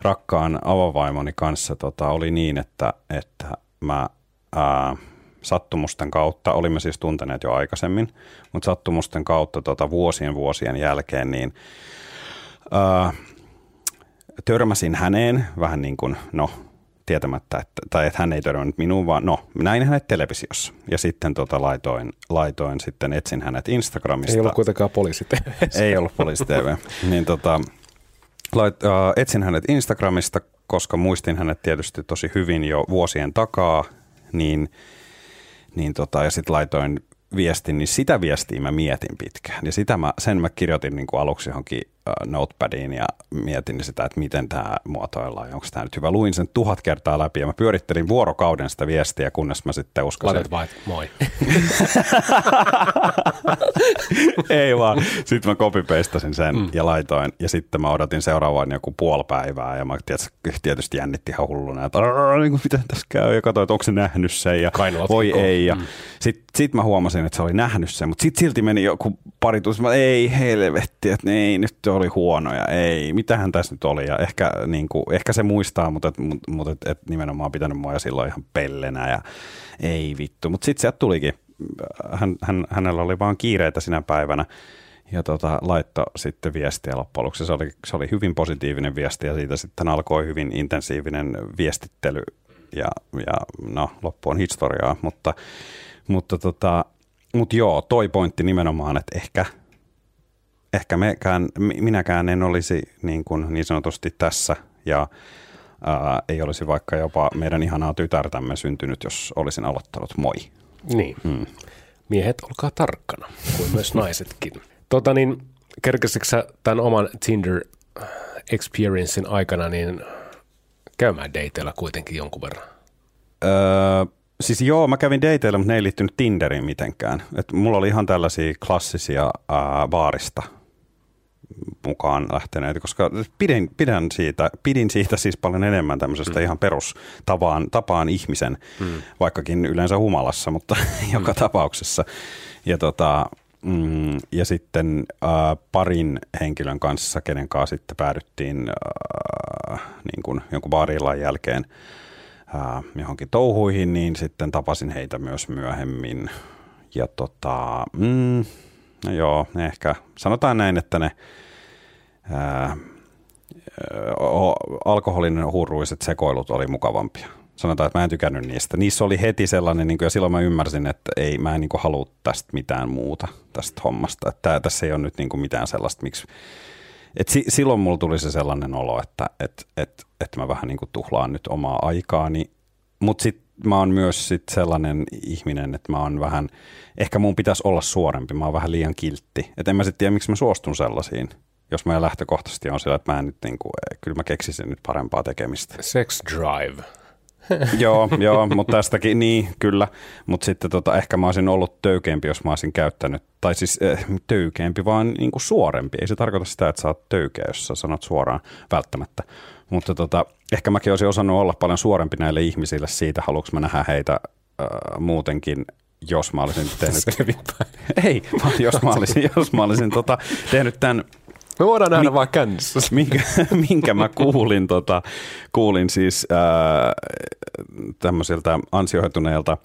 rakkaan avovaimoni kanssa tota, oli niin, että, että mä ää, sattumusten kautta, olimme siis tunteneet jo aikaisemmin, mutta sattumusten kautta tota, vuosien vuosien jälkeen, niin – Äh, törmäsin häneen vähän niin kuin, no, tietämättä, että, tai että hän ei törmännyt minuun, vaan no, näin hänet televisiossa. Ja sitten tota, laitoin, laitoin, sitten etsin hänet Instagramista. Ei ollut kuitenkaan poliisi Ei ollut poliisi TV. niin tota, lait, uh, etsin hänet Instagramista, koska muistin hänet tietysti tosi hyvin jo vuosien takaa, niin, niin tota, ja sitten laitoin viestin, niin sitä viestiä mä mietin pitkään. Ja sitä mä, sen mä kirjoitin niin kuin aluksi johonkin notepadiin ja mietin sitä, että miten tämä muotoillaan onko tämä nyt hyvä. Luin sen tuhat kertaa läpi ja mä pyörittelin vuorokauden sitä viestiä, kunnes mä sitten uskasin. Laitat vaan, moi. Ei vaan. Sitten mä copy-pastasin sen mm. ja laitoin. Ja sitten mä odotin seuraavan joku puoli päivää. Ja mä tietysti jännitti ihan hulluna, että niin mitä tässä käy. Ja katsoin, että onko se nähnyt sen. Ja Kainalot voi koko. ei. Ja Mm. sitten sit mä huomasin, että se oli nähnyt sen. Mutta sitten silti meni joku pari tuntia. Ei helvetti, että ei, nyt oli huonoja. Ei, mitähän tässä nyt oli. Ja ehkä, niin kuin, ehkä se muistaa, mutta, et, mut, mut, et, et nimenomaan pitänyt mua silloin ihan pellenä. Ja ei vittu. Mutta sitten sieltä tulikin hän, hän, hänellä oli vaan kiireitä sinä päivänä ja tota, laitto sitten viestiä loppujen lopuksi. Se oli, se oli hyvin positiivinen viesti ja siitä sitten alkoi hyvin intensiivinen viestittely ja, ja no, loppu on historiaa, mutta, mutta, tota, mutta joo, toi pointti nimenomaan, että ehkä, ehkä mekään, mi- minäkään en olisi niin, kuin niin sanotusti tässä ja ää, ei olisi vaikka jopa meidän ihanaa tytärtämme syntynyt, jos olisin aloittanut moi. Niin. Hmm. Miehet, olkaa tarkkana, kuin myös naisetkin. Tota niin, kerkesikö sä tämän oman Tinder experiencein aikana niin käymään dateilla kuitenkin jonkun verran? Öö, siis joo, mä kävin dateilla, mutta ne ei liittynyt Tinderiin mitenkään. Et mulla oli ihan tällaisia klassisia ää, baarista mukaan lähteneitä, koska pidin, pidän siitä, pidin siitä siis paljon enemmän tämmöisestä mm. ihan perustapaan tapaan ihmisen, mm. vaikkakin yleensä humalassa, mutta joka tapauksessa. Ja, tota, mm, ja sitten äh, parin henkilön kanssa, kenen kanssa sitten päädyttiin äh, niin kuin jonkun baarillan jälkeen äh, johonkin touhuihin, niin sitten tapasin heitä myös myöhemmin. Ja tota, mm, no joo, ehkä, sanotaan näin, että ne ää, alkoholin hurruiset sekoilut oli mukavampia. Sanotaan, että mä en tykännyt niistä. Niissä oli heti sellainen, niin kuin, ja silloin mä ymmärsin, että ei, mä en niin kuin, halua tästä mitään muuta, tästä hommasta. Että tää, tässä ei ole nyt niin kuin, mitään sellaista, miksi... Et si, silloin mulla tuli se sellainen olo, että et, et, et mä vähän niin kuin, tuhlaan nyt omaa aikaani. Mutta sitten mä oon myös sit sellainen ihminen, että mä oon vähän, ehkä mun pitäisi olla suorempi, mä oon vähän liian kiltti. Että en mä sitten tiedä, miksi mä suostun sellaisiin jos mä lähtökohtaisesti on sillä, että mä en nyt niin kuin, kyllä mä keksisin nyt parempaa tekemistä. Sex drive. joo, joo, mutta tästäkin, niin kyllä, mutta sitten tota, ehkä mä olisin ollut töykeämpi, jos mä olisin käyttänyt, tai siis äh, töykeämpi, vaan niin kuin suorempi. Ei se tarkoita sitä, että sä oot töykeä, jos sä sanot suoraan välttämättä. Mutta tota, ehkä mäkin olisin osannut olla paljon suorempi näille ihmisille siitä, haluanko mä nähdä heitä äh, muutenkin jos mä olisin tehnyt... Ei, vaan jos mä olisin, jos mä olisin tota, tehnyt tämän me voidaan nähdä Mi- vaan kännissä. Minkä, minkä mä kuulin, tota, kuulin siis ää, tämmöisiltä ansioituneilta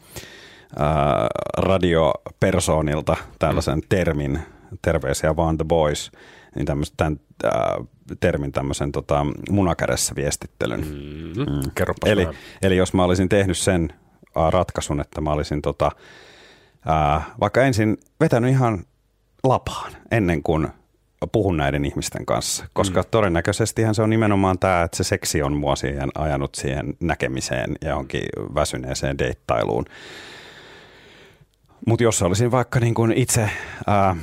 ää, radiopersoonilta tällaisen termin, terveisiä vaan the boys, niin tämmöisen, tämän ää, termin tämmöisen tota, munakädessä viestittelyn. Mm-hmm. Mm. Kerropa eli, eli jos mä olisin tehnyt sen ää, ratkaisun, että mä olisin tota, ää, vaikka ensin vetänyt ihan lapaan ennen kuin puhun näiden ihmisten kanssa, koska mm. todennäköisestihän se on nimenomaan tämä, että se seksi on mua siihen ajanut siihen näkemiseen ja johonkin väsyneeseen deittailuun. Mutta jos olisin vaikka niin kuin itse ää,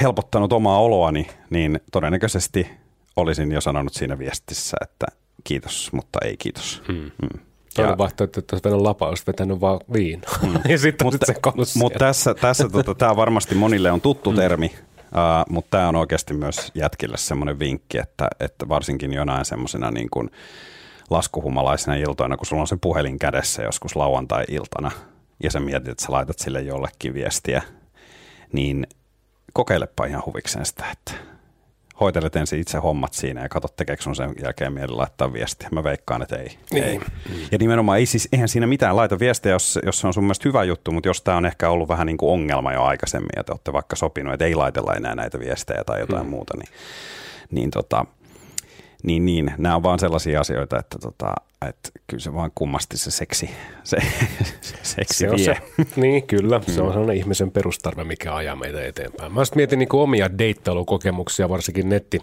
helpottanut omaa oloani, niin todennäköisesti olisin jo sanonut siinä viestissä, että kiitos, mutta ei kiitos. Mm. Mm. Toinen vaihtoehto, että olisi vetänyt lapa, olisi vetänyt vaan viin. Mm. ja sitten mutta, se Mutta tässä, tässä tota, tämä varmasti monille on tuttu mm. termi, Uh, mutta tämä on oikeasti myös jätkille semmoinen vinkki, että, että varsinkin jonain semmoisena niin kuin laskuhumalaisena iltoina, kun sulla on se puhelin kädessä joskus lauantai-iltana ja sä mietit, että sä laitat sille jollekin viestiä, niin kokeilepa ihan huvikseen sitä, että hoitelet ensin itse hommat siinä ja katsot tekeekö sun sen jälkeen mieli laittaa viestiä. Mä veikkaan, että ei. Niin. ei. Ja nimenomaan ei siis, eihän siinä mitään laita viestiä, jos, jos se on sun mielestä hyvä juttu, mutta jos tämä on ehkä ollut vähän niin kuin ongelma jo aikaisemmin ja te olette vaikka sopinut, että ei laitella enää näitä viestejä tai jotain hmm. muuta, niin, niin, tota, niin, niin nämä on vaan sellaisia asioita, että, tota, että kyllä se vaan kummasti se seksi, se, se seksi se vie. Se, niin, kyllä. Se on sellainen ihmisen perustarve, mikä ajaa meitä eteenpäin. Mä sitten mietin niin omia deittailukokemuksia, varsinkin netti,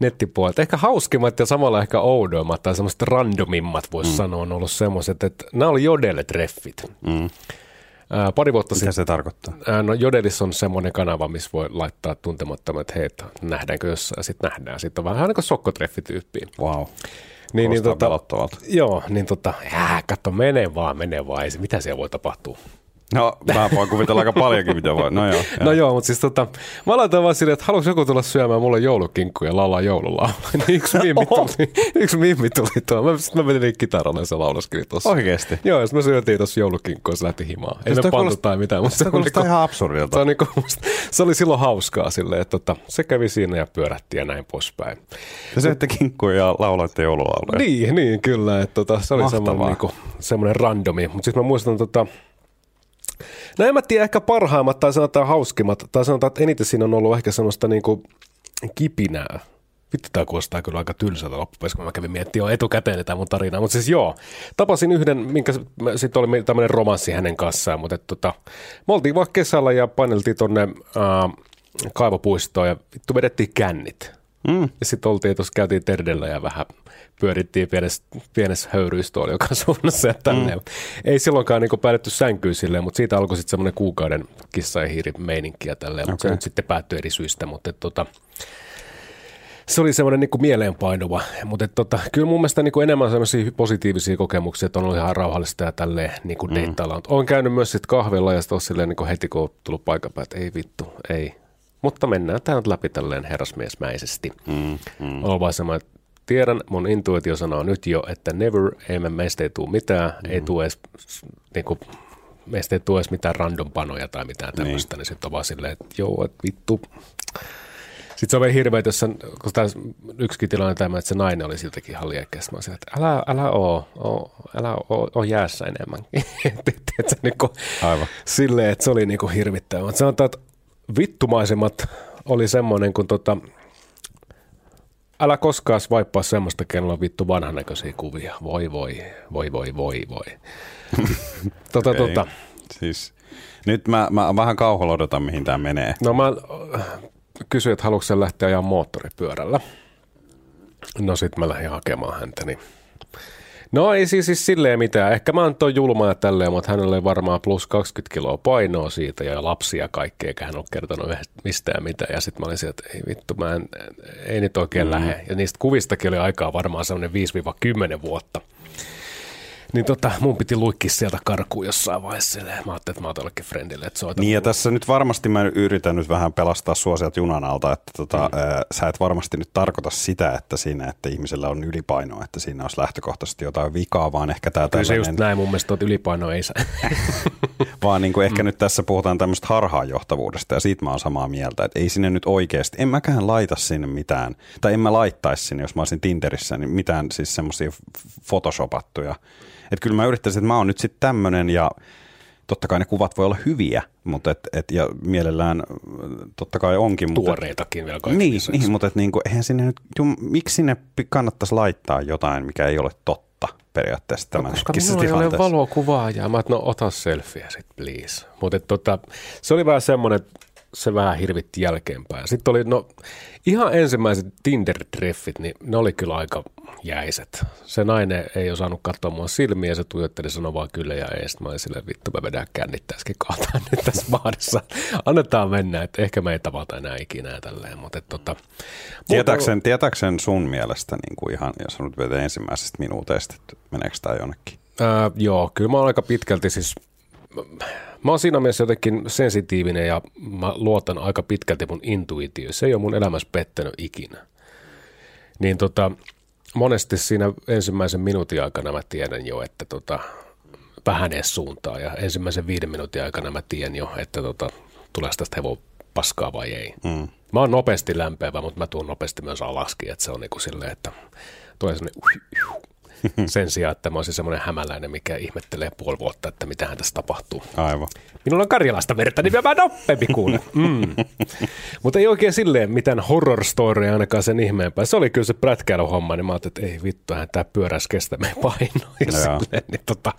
nettipuolelta. Ehkä hauskimmat ja samalla ehkä oudoimmat tai semmoiset randomimmat, voisi mm. sanoa, on ollut semmoiset, että nämä oli jodelle-treffit. Mm. Ää, pari vuotta Mitä sitten, se tarkoittaa? ää, no Jodelis on semmoinen kanava, missä voi laittaa tuntemattomat, että hei, nähdäänkö jossain, sitten nähdään. Sitten on vähän niin kuin sokkotreffityyppiä. Wow. Niin, niin, tota, joo, niin tota, jää, katso, mene vaan, mene vaan, ei se, mitä siellä voi tapahtua. No, mä voin kuvitella aika paljonkin, mitä voi. No joo. No joo, mutta siis tota, mä laitan vaan silleen, että haluaisi joku tulla syömään mulle joulukinkkuja ja laulaa joululaulua. niin yksi mimmi tuli, yksi mimmi tuli tuo. Mä, sit mä menin kitaralle ja se laulaskeli tuossa. Oikeesti? Joo, ja sit me syötiin tuossa joulukinkkua ja se lähti himaan. Ei me toi pantu tai mitään, mutta se, kuulostaa niinku, ihan absurdilta. se, niinku, se oli silloin hauskaa silleen, että tota, se kävi siinä ja pyörättiin ja näin poispäin. Te syötte kinkkuja ja lauloitte joululauluja. Niin, niin kyllä. Että tota, se oli semmoinen, niinku, semmoinen randomi. Mutta sitten mä muistan, tota, no en mä tiedä, ehkä parhaimmat tai sanotaan hauskimmat, tai sanotaan, että eniten siinä on ollut ehkä semmoista niinku kipinää. Vittu, tämä kuulostaa kyllä aika tylsältä loppupeleissä, kun mä kävin miettimään etukäteen tätä mun tarinaa. Mutta siis joo, tapasin yhden, minkä sitten oli tämmöinen romanssi hänen kanssaan, mutta tota, me oltiin vaan kesällä ja paineltiin tonne äh, kaivopuistoon ja vittu vedettiin kännit. Mm. Ja sitten oltiin tuossa, käytiin Terdellä ja vähän pyörittiin pienessä, pienessä höyrystooli joka suunnassa ja tälleen. Mm. Ei silloinkaan niin päädytty sänkyyn silleen, mutta siitä alkoi sitten semmoinen kuukauden kissa ja hiiri meininki ja tälleen, mutta se nyt sitten päättyi eri syistä, mutta tota, se oli semmoinen niin mieleenpainuva, mutta tota, kyllä mun mielestä niin enemmän semmoisia positiivisia kokemuksia, että on ollut ihan rauhallista ja tälleen niin kuin mm. deittailla. Olen käynyt myös sitten kahvilla ja sitten silleen niin heti kun on tullut paikan päältä, että ei vittu, ei. Mutta mennään tämä nyt läpi tälleen herrasmiesmäisesti. Mm, mm. On tiedän, mun intuitio sanoo nyt jo, että never, ei me, meistä ei tule mitään, mm. ei tule edes, niin kuin, meistä ei tule edes mitään random panoja tai mitään tämmöistä, niin, niin sitten on vaan silleen, että joo, että vittu. Sitten se on vielä hirveä, jos sen, kun tämä yksikin tilanne tämä, että se nainen oli siltäkin ihan liekkeessä. Mä olisin, että älä, älä oo, oo, älä oo, oo jäässä enemmänkin. Tiedätkö, niin kuin, Aivan. silleen, että se oli niinku hirvittävää. Mutta sanotaan, että vittumaisemmat oli semmoinen, kun tota, älä koskaan vaippaa semmoista, kenellä on vittu vanhan näköisiä kuvia. Voi voi, voi voi voi voi. tota, tota, Siis, nyt mä, mä vähän kauhulla odotan, mihin tämä menee. no mä äh, kysyin, että haluatko lähteä ajaa moottoripyörällä. No sit mä lähdin hakemaan häntä, niin No ei siis, siis silleen mitään. Ehkä mä oon toi julma ja tälleen, mutta hänellä oli varmaan plus 20 kiloa painoa siitä ja lapsia kaikkea, eikä hän ole kertonut mistään mitään. Ja sitten mä olin sieltä, että ei vittu, mä en, ei nyt oikein mm. lähde. Ja niistä kuvistakin oli aikaa varmaan semmoinen 5-10 vuotta. Niin tota, mun piti luikkia sieltä karkuun jossain vaiheessa. Mä ajattelin, että mä otan jollekin friendille, että soita Niin ja tässä nyt varmasti mä yritän nyt vähän pelastaa sua sieltä junan alta, että tota, mm. ää, sä et varmasti nyt tarkoita sitä, että siinä, että ihmisellä on ylipainoa, että siinä olisi lähtökohtaisesti jotain vikaa, vaan ehkä tämä Kyllä se just näin mun mielestä, että ylipaino ei saa. vaan niin kuin ehkä nyt tässä puhutaan tämmöistä harhaanjohtavuudesta ja siitä mä oon samaa mieltä, että ei sinne nyt oikeasti, en mäkään laita sinne mitään, tai en mä laittaisi sinne, jos mä olisin Tinderissä, niin mitään siis semmoisia photoshopattuja. Että kyllä mä yrittäisin, että mä oon nyt sitten tämmöinen ja totta kai ne kuvat voi olla hyviä, mutta et, et, ja mielellään totta kai onkin. Mutta, Tuoreitakin vielä kaikki niin, lisäksi. niin, mutta et niinku, eihän sinne nyt, jum, miksi sinne kannattaisi laittaa jotain, mikä ei ole totta periaatteessa tämän Koska hetkisessä minulla ei ole valokuvaajaa. Mä että no ota selfie sit please. Mutta tota, se oli vähän semmoinen, että se vähän hirvitti jälkeenpäin. Sitten oli, no ihan ensimmäiset Tinder-treffit, niin ne oli kyllä aika jäiset. Se nainen ei osannut katsoa mua silmiä, se tuijotteli sanoi vaan kyllä ja ei. Sitten mä olin silleen, vittu me vedään kännit tässäkin kahtaan nyt tässä baarissa. Annetaan mennä, että ehkä me ei tavata enää ikinä ja tälleen. Mutta et, tota, Tietääkseen, tietääkseen sun mielestä, niin kuin ihan, jos nyt ensimmäisestä minuuteista, että meneekö tämä jonnekin? Ää, joo, kyllä mä oon aika pitkälti siis, mä oon siinä mielessä jotenkin sensitiivinen ja mä luotan aika pitkälti mun intuitio. Se ei ole mun elämässä pettänyt ikinä. Niin tota, monesti siinä ensimmäisen minuutin aikana mä tiedän jo, että tota, vähän edes suuntaa ja ensimmäisen viiden minuutin aikana mä tiedän jo, että tota, tulee tästä hevon paskaa vai ei. Mm. Mä oon nopeasti lämpeävä, mutta mä tuun nopeasti myös alaskin, että se on niinku silleen, että tulee semmoinen sen sijaan, että mä olisin semmoinen hämäläinen, mikä ihmettelee puoli vuotta, että mitähän tässä tapahtuu. Aivan. Minulla on karjalaista verta, niin mä nopeampi kuule. Mm. Mutta ei oikein silleen mitään horror storya ainakaan sen ihmeempää. Se oli kyllä se prätkäilyhomma, niin mä ajattelin, että ei vittu, hän tämä pyöräisi kestä meidän painoa. Ja No silleen, niin tota,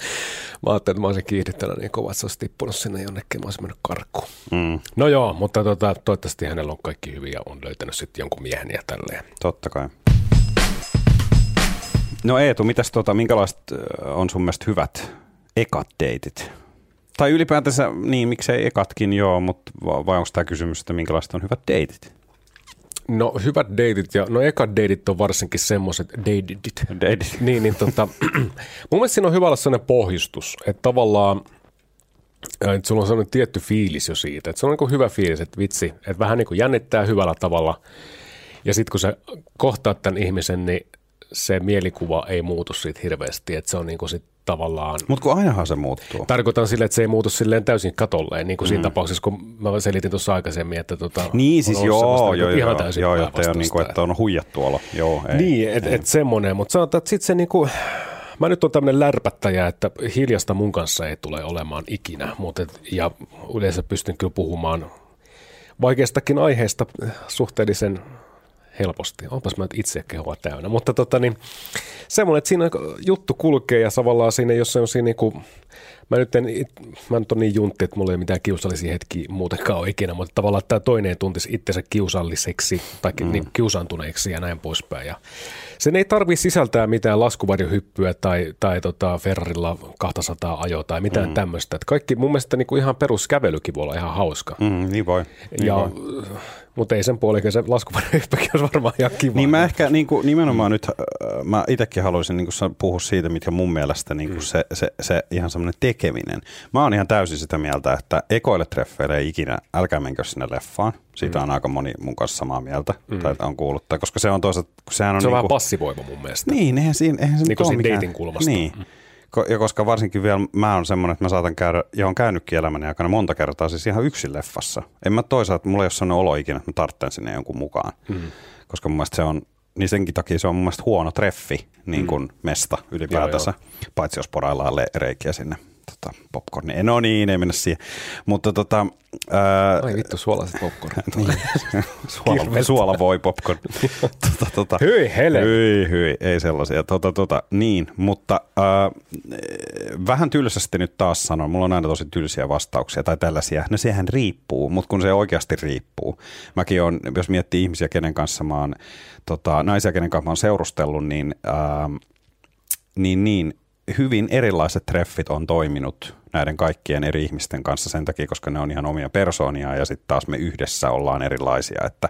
mä ajattelin, että mä olisin kiihdyttänyt niin kovaa, että se olisi tippunut sinne jonnekin, mä olisin mennyt karkuun. Mm. No joo, mutta tota, toivottavasti hänellä on kaikki hyvin ja on löytänyt sitten jonkun miehen ja tälleen. Totta kai. No Eetu, mitäs tota, minkälaiset on sun mielestä hyvät ekat deitit? Tai ylipäätänsä, niin miksei ekatkin joo, mutta vai onko tämä kysymys, että minkälaiset on hyvät deitit? No hyvät deitit ja no ekat deitit on varsinkin semmoiset deitit. Deitit. Niin, niin tota, mun mielestä siinä on hyvä olla sellainen pohjustus, että tavallaan että sulla on sellainen tietty fiilis jo siitä, että se on niin hyvä fiilis, että vitsi, että vähän niin kuin jännittää hyvällä tavalla ja sitten kun sä kohtaat tämän ihmisen, niin se mielikuva ei muutu siitä hirveästi, että se on niin kuin sit tavallaan... Mutta kun ainahan se muuttuu. Tarkoitan sille, että se ei muutu silleen täysin katolleen, niin kuin mm. siinä tapauksessa, kun mä selitin tuossa aikaisemmin, että tota, Niin, siis joo, joo, niin joo, ihan täysin joo, on, päinvastaista. niin kuin, että on huijattu olo. Joo, ei, Niin, että et semmoinen, mutta sanotaan, että sitten se niinku, mä nyt on tämmöinen lärpättäjä, että hiljasta mun kanssa ei tule olemaan ikinä, mutta et, ja yleensä pystyn kyllä puhumaan vaikeistakin aiheista suhteellisen helposti. Onpas mä nyt itse kehoa täynnä, mutta tota niin, semmoinen, että siinä juttu kulkee ja tavallaan siinä, jos se on siinä niinku, mä nyt en, mä nyt on niin juntti, että mulla ei mitään kiusallisia hetkiä muutenkaan ole ikinä, mutta tavallaan tämä toinen tuntisi itsensä kiusalliseksi tai mm. niin, kiusaantuneeksi ja näin poispäin. Ja sen ei tarvi sisältää mitään laskuvarjohyppyä tai, tai tota Ferrarilla 200 ajoa tai mitään mm. tämmöistä. Kaikki mun mielestä niin kuin ihan peruskävelykin voi olla ihan hauska. Mm, niin voi. Niin ja, voi. Mutta ei sen puolella, se laskuvarjohyppykin olisi varmaan ihan kiva. Niin mä ehkä niin kuin, nimenomaan mm. nyt, äh, mä itsekin haluaisin niin kuin puhua siitä, mitkä mun mielestä niin kuin mm. se, se, se ihan semmoinen tekeminen. Mä oon ihan täysin sitä mieltä, että ekoille treffeille ei ikinä, älkää menkö sinne leffaan. Siitä mm. on aika moni mun kanssa samaa mieltä, mm. tai on kuullut, tai koska se on toisaalta, sehän on se on niin vähän kuin, passivoiva mun mielestä. Niin, eihän siinä, eihän se Niin kuin ole dating kulmasta. Niin. Ko- Ja koska varsinkin vielä mä oon semmoinen, että mä saatan käydä, ja on käynytkin elämäni aikana monta kertaa siis ihan yksin leffassa. En mä toisaalta, mulla ei ole sellainen olo ikinä, että mä tartten sinne jonkun mukaan. Mm. Koska mun mielestä se on, niin senkin takia se on mun mielestä huono treffi, niin kuin mm. mesta ylipäätänsä. Paitsi jos poraillaan le- reikiä sinne tota, popcorni. No niin, ei mennä siihen. Mutta tota, ää, Ai vittu, suolaiset popcorn. niin, suola, suola voi popcorn. tota, tota, Hyi hele. Hyi, hyi, ei sellaisia. Tota, tota, niin, mutta äh, vähän tylsästi nyt taas sanon, mulla on aina tosi tylsiä vastauksia tai tällaisia. No sehän riippuu, mutta kun se oikeasti riippuu. Mäkin on, jos miettii ihmisiä, kenen kanssa mä oon, tota, naisia, kenen kanssa mä oon seurustellut, niin, äh, niin, niin hyvin erilaiset treffit on toiminut näiden kaikkien eri ihmisten kanssa sen takia, koska ne on ihan omia persoonia ja sitten taas me yhdessä ollaan erilaisia, että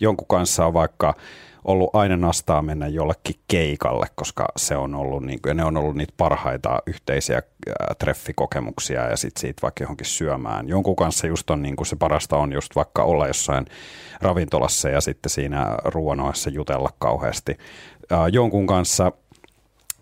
jonkun kanssa on vaikka ollut aina nastaa mennä jollekin keikalle, koska se on ollut, niin kuin, ne on ollut niitä parhaita yhteisiä ää, treffikokemuksia ja sitten siitä vaikka johonkin syömään. Jonkun kanssa just on niin kuin se parasta on just vaikka olla jossain ravintolassa ja sitten siinä ruoanoissa jutella kauheasti. Ää, jonkun kanssa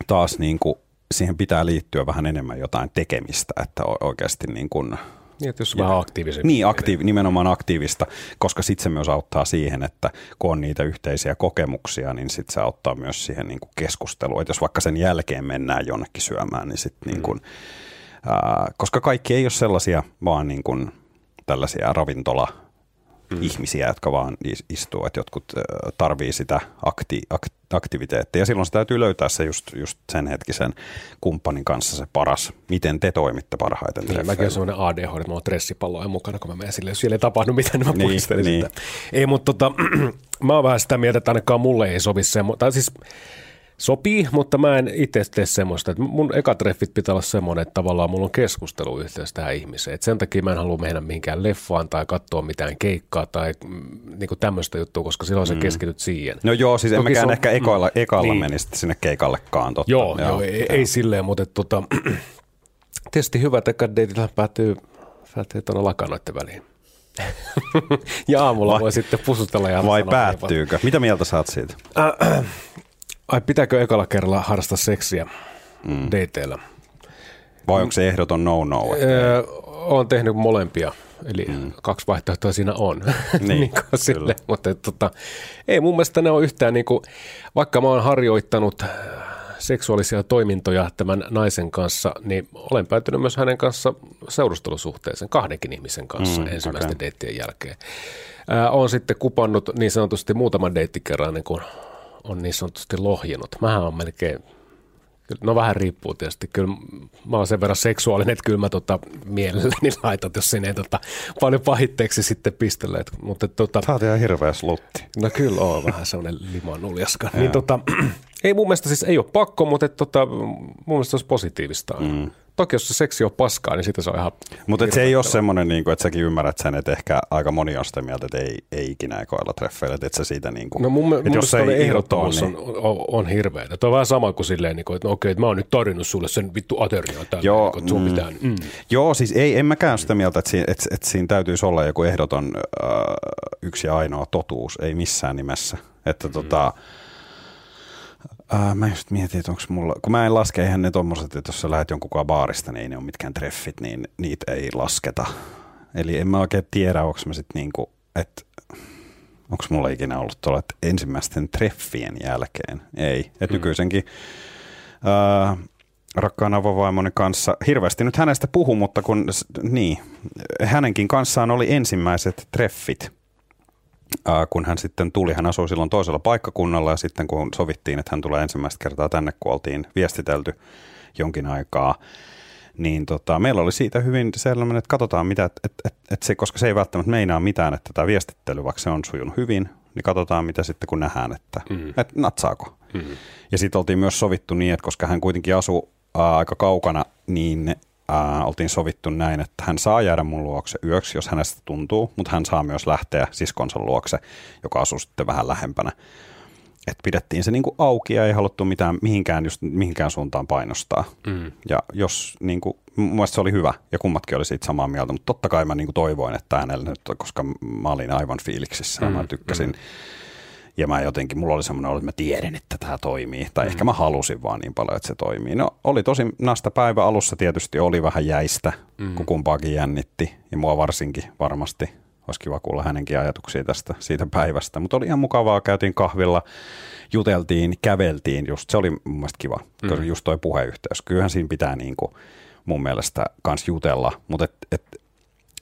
taas niin kuin siihen pitää liittyä vähän enemmän jotain tekemistä, että oikeasti niin kuin, Niin, että jos on vähän aktiivisempi. niin, aktiivi, nimenomaan aktiivista, koska sitten se myös auttaa siihen, että kun on niitä yhteisiä kokemuksia, niin sitten se auttaa myös siihen niin kuin keskusteluun. Että jos vaikka sen jälkeen mennään jonnekin syömään, niin sitten niin kuin, ää, koska kaikki ei ole sellaisia vaan niin kuin tällaisia ravintola mm. ihmisiä, jotka vaan is- istuu, että jotkut tarvii sitä akti- ak- aktiviteettia. Ja silloin se täytyy löytää se just, just sen hetkisen kumppanin kanssa se paras, miten te toimitte parhaiten Niin, mäkin on semmoinen ADHD, että mulla on stressipalloja mukana, kun mä menen sille, jos siellä ei tapahdu mitään, niin mä Niin, niin. sitä. Ei, mutta tota, mä oon vähän sitä mieltä, että ainakaan mulle ei sovi semmoista. Tai siis sopii, mutta mä en itse tee semmoista. Että mun ekat treffit pitää olla semmoinen, että tavallaan mulla on keskusteluyhteys tähän ihmiseen. Et sen takia mä en halua mennä mihinkään leffaan tai katsoa mitään keikkaa tai mm, niinku tämmöistä juttua, koska silloin sä keskityt siihen. No joo, siis se on- ehkä ekalla, ekalla niin. menisi sinne keikallekaan. Totta. Joo, joo, joo ei, ei silleen, mutta tota, tietysti hyvä, että ekat deitit päätyy, päätyy tuonne lakanoiden väliin. ja aamulla Vai- voi sitten pusutella ja Vai sanoa, päättyykö? Mitä mieltä saat siitä? Ai pitääkö ekalla kerralla harrastaa seksiä mm. dateilla? Vai onko se ehdoton no-no? Öö, olen tehnyt molempia, eli mm. kaksi vaihtoehtoa siinä on. Niin, niin kuin sille, mutta et, tota, ei mun mielestä ne on yhtään, niin kuin, vaikka mä oon harjoittanut äh, seksuaalisia toimintoja tämän naisen kanssa, niin olen päätynyt myös hänen kanssa seurustelusuhteeseen kahdenkin ihmisen kanssa Mm, mm, ensimmäisten okay. deittien jälkeen. Ää, olen sitten kupannut niin sanotusti muutaman deittikerran, niin kun on niin sanotusti lohjennut. Mähän on melkein No vähän riippuu tietysti. Kyllä mä oon sen verran seksuaalinen, että kyllä mä tota mielelläni laitan, jos sinne ei tota paljon pahitteeksi sitten pistellä. Et, mutta tota, Sä oot ihan hirveä slutti. no kyllä on vähän sellainen liman uljaska. niin tota, ei mun mielestä siis ei ole pakko, mutta et, tota, mun mielestä se olisi positiivista. Mm. Toki jos se seksi on paskaa, niin sitä se on ihan Mutta se ei ole semmoinen, niin kuin, että säkin ymmärrät sen, että ehkä aika moni on sitä mieltä, että ei, ei ikinä ekoilla treffeillä, että et sä siitä niin kuin, No mun, mun jos mielestä ei ehdottomuus irtoa, on, on, on hirveä. Tuo on vähän sama kuin silleen, niin kuin, että no okei, että mä oon nyt tarjonnut sulle sen vittu ateriaa täällä, Joo, niin kuin, että sun mm. pitää. Mm. Joo, siis ei, en mäkään sitä mieltä, että siinä, että, että siinä täytyisi olla joku ehdoton äh, yksi ja ainoa totuus, ei missään nimessä. Että mm. tota, äh, mä just mietin, että onko mulla, kun mä en laske, eihän ne tommoset, että jos sä lähdet jonkun baarista, niin ei ne ole mitkään treffit, niin niitä ei lasketa. Eli en mä oikein tiedä, onko mä sitten niinku, että onko mulla ikinä ollut tuolla, että ensimmäisten treffien jälkeen, ei. Että Mm. nykyisenkin äh, rakkaan avovaimoni kanssa, hirveästi nyt hänestä puhu, mutta kun, niin, hänenkin kanssaan oli ensimmäiset treffit, kun hän sitten tuli, hän asui silloin toisella paikkakunnalla ja sitten kun sovittiin, että hän tulee ensimmäistä kertaa tänne, kun oltiin viestitelty jonkin aikaa, niin tota, meillä oli siitä hyvin sellainen, että katsotaan mitä, että et, et, et se, koska se ei välttämättä meinaa mitään, että tämä viestittely, vaikka se on sujunut hyvin, niin katsotaan mitä sitten kun nähdään, että mm. et natsaako. Mm. Ja sitten oltiin myös sovittu niin, että koska hän kuitenkin asuu ää, aika kaukana, niin ää, oltiin sovittu näin, että hän saa jäädä mun luokse yöksi, jos hänestä tuntuu, mutta hän saa myös lähteä siskonsa luokse, joka asuu sitten vähän lähempänä. Et pidettiin se niinku auki ja ei haluttu mitään, mihinkään, just, mihinkään suuntaan painostaa. Mm. Ja jos, niinku, mun mielestä se oli hyvä ja kummatkin oli siitä samaa mieltä, mutta totta kai mä niinku toivoin, että hänelle nyt, koska mä olin aivan fiiliksissä ja mä tykkäsin. Ja mä jotenkin, mulla oli semmoinen olo, että mä tiedän, että tämä toimii. Tai ehkä mä halusin vaan niin paljon, että se toimii. No oli tosi nasta päivä alussa tietysti oli vähän jäistä, mm. kun kumpaakin jännitti. Ja mua varsinkin varmasti. Olisi kiva kuulla hänenkin ajatuksia tästä siitä päivästä. Mutta oli ihan mukavaa, käytiin kahvilla, juteltiin, käveltiin just. Se oli mun mielestä kiva, mm. just toi puheyhteys. Kyllähän siinä pitää niin kuin mun mielestä kans jutella. Mutta et, et,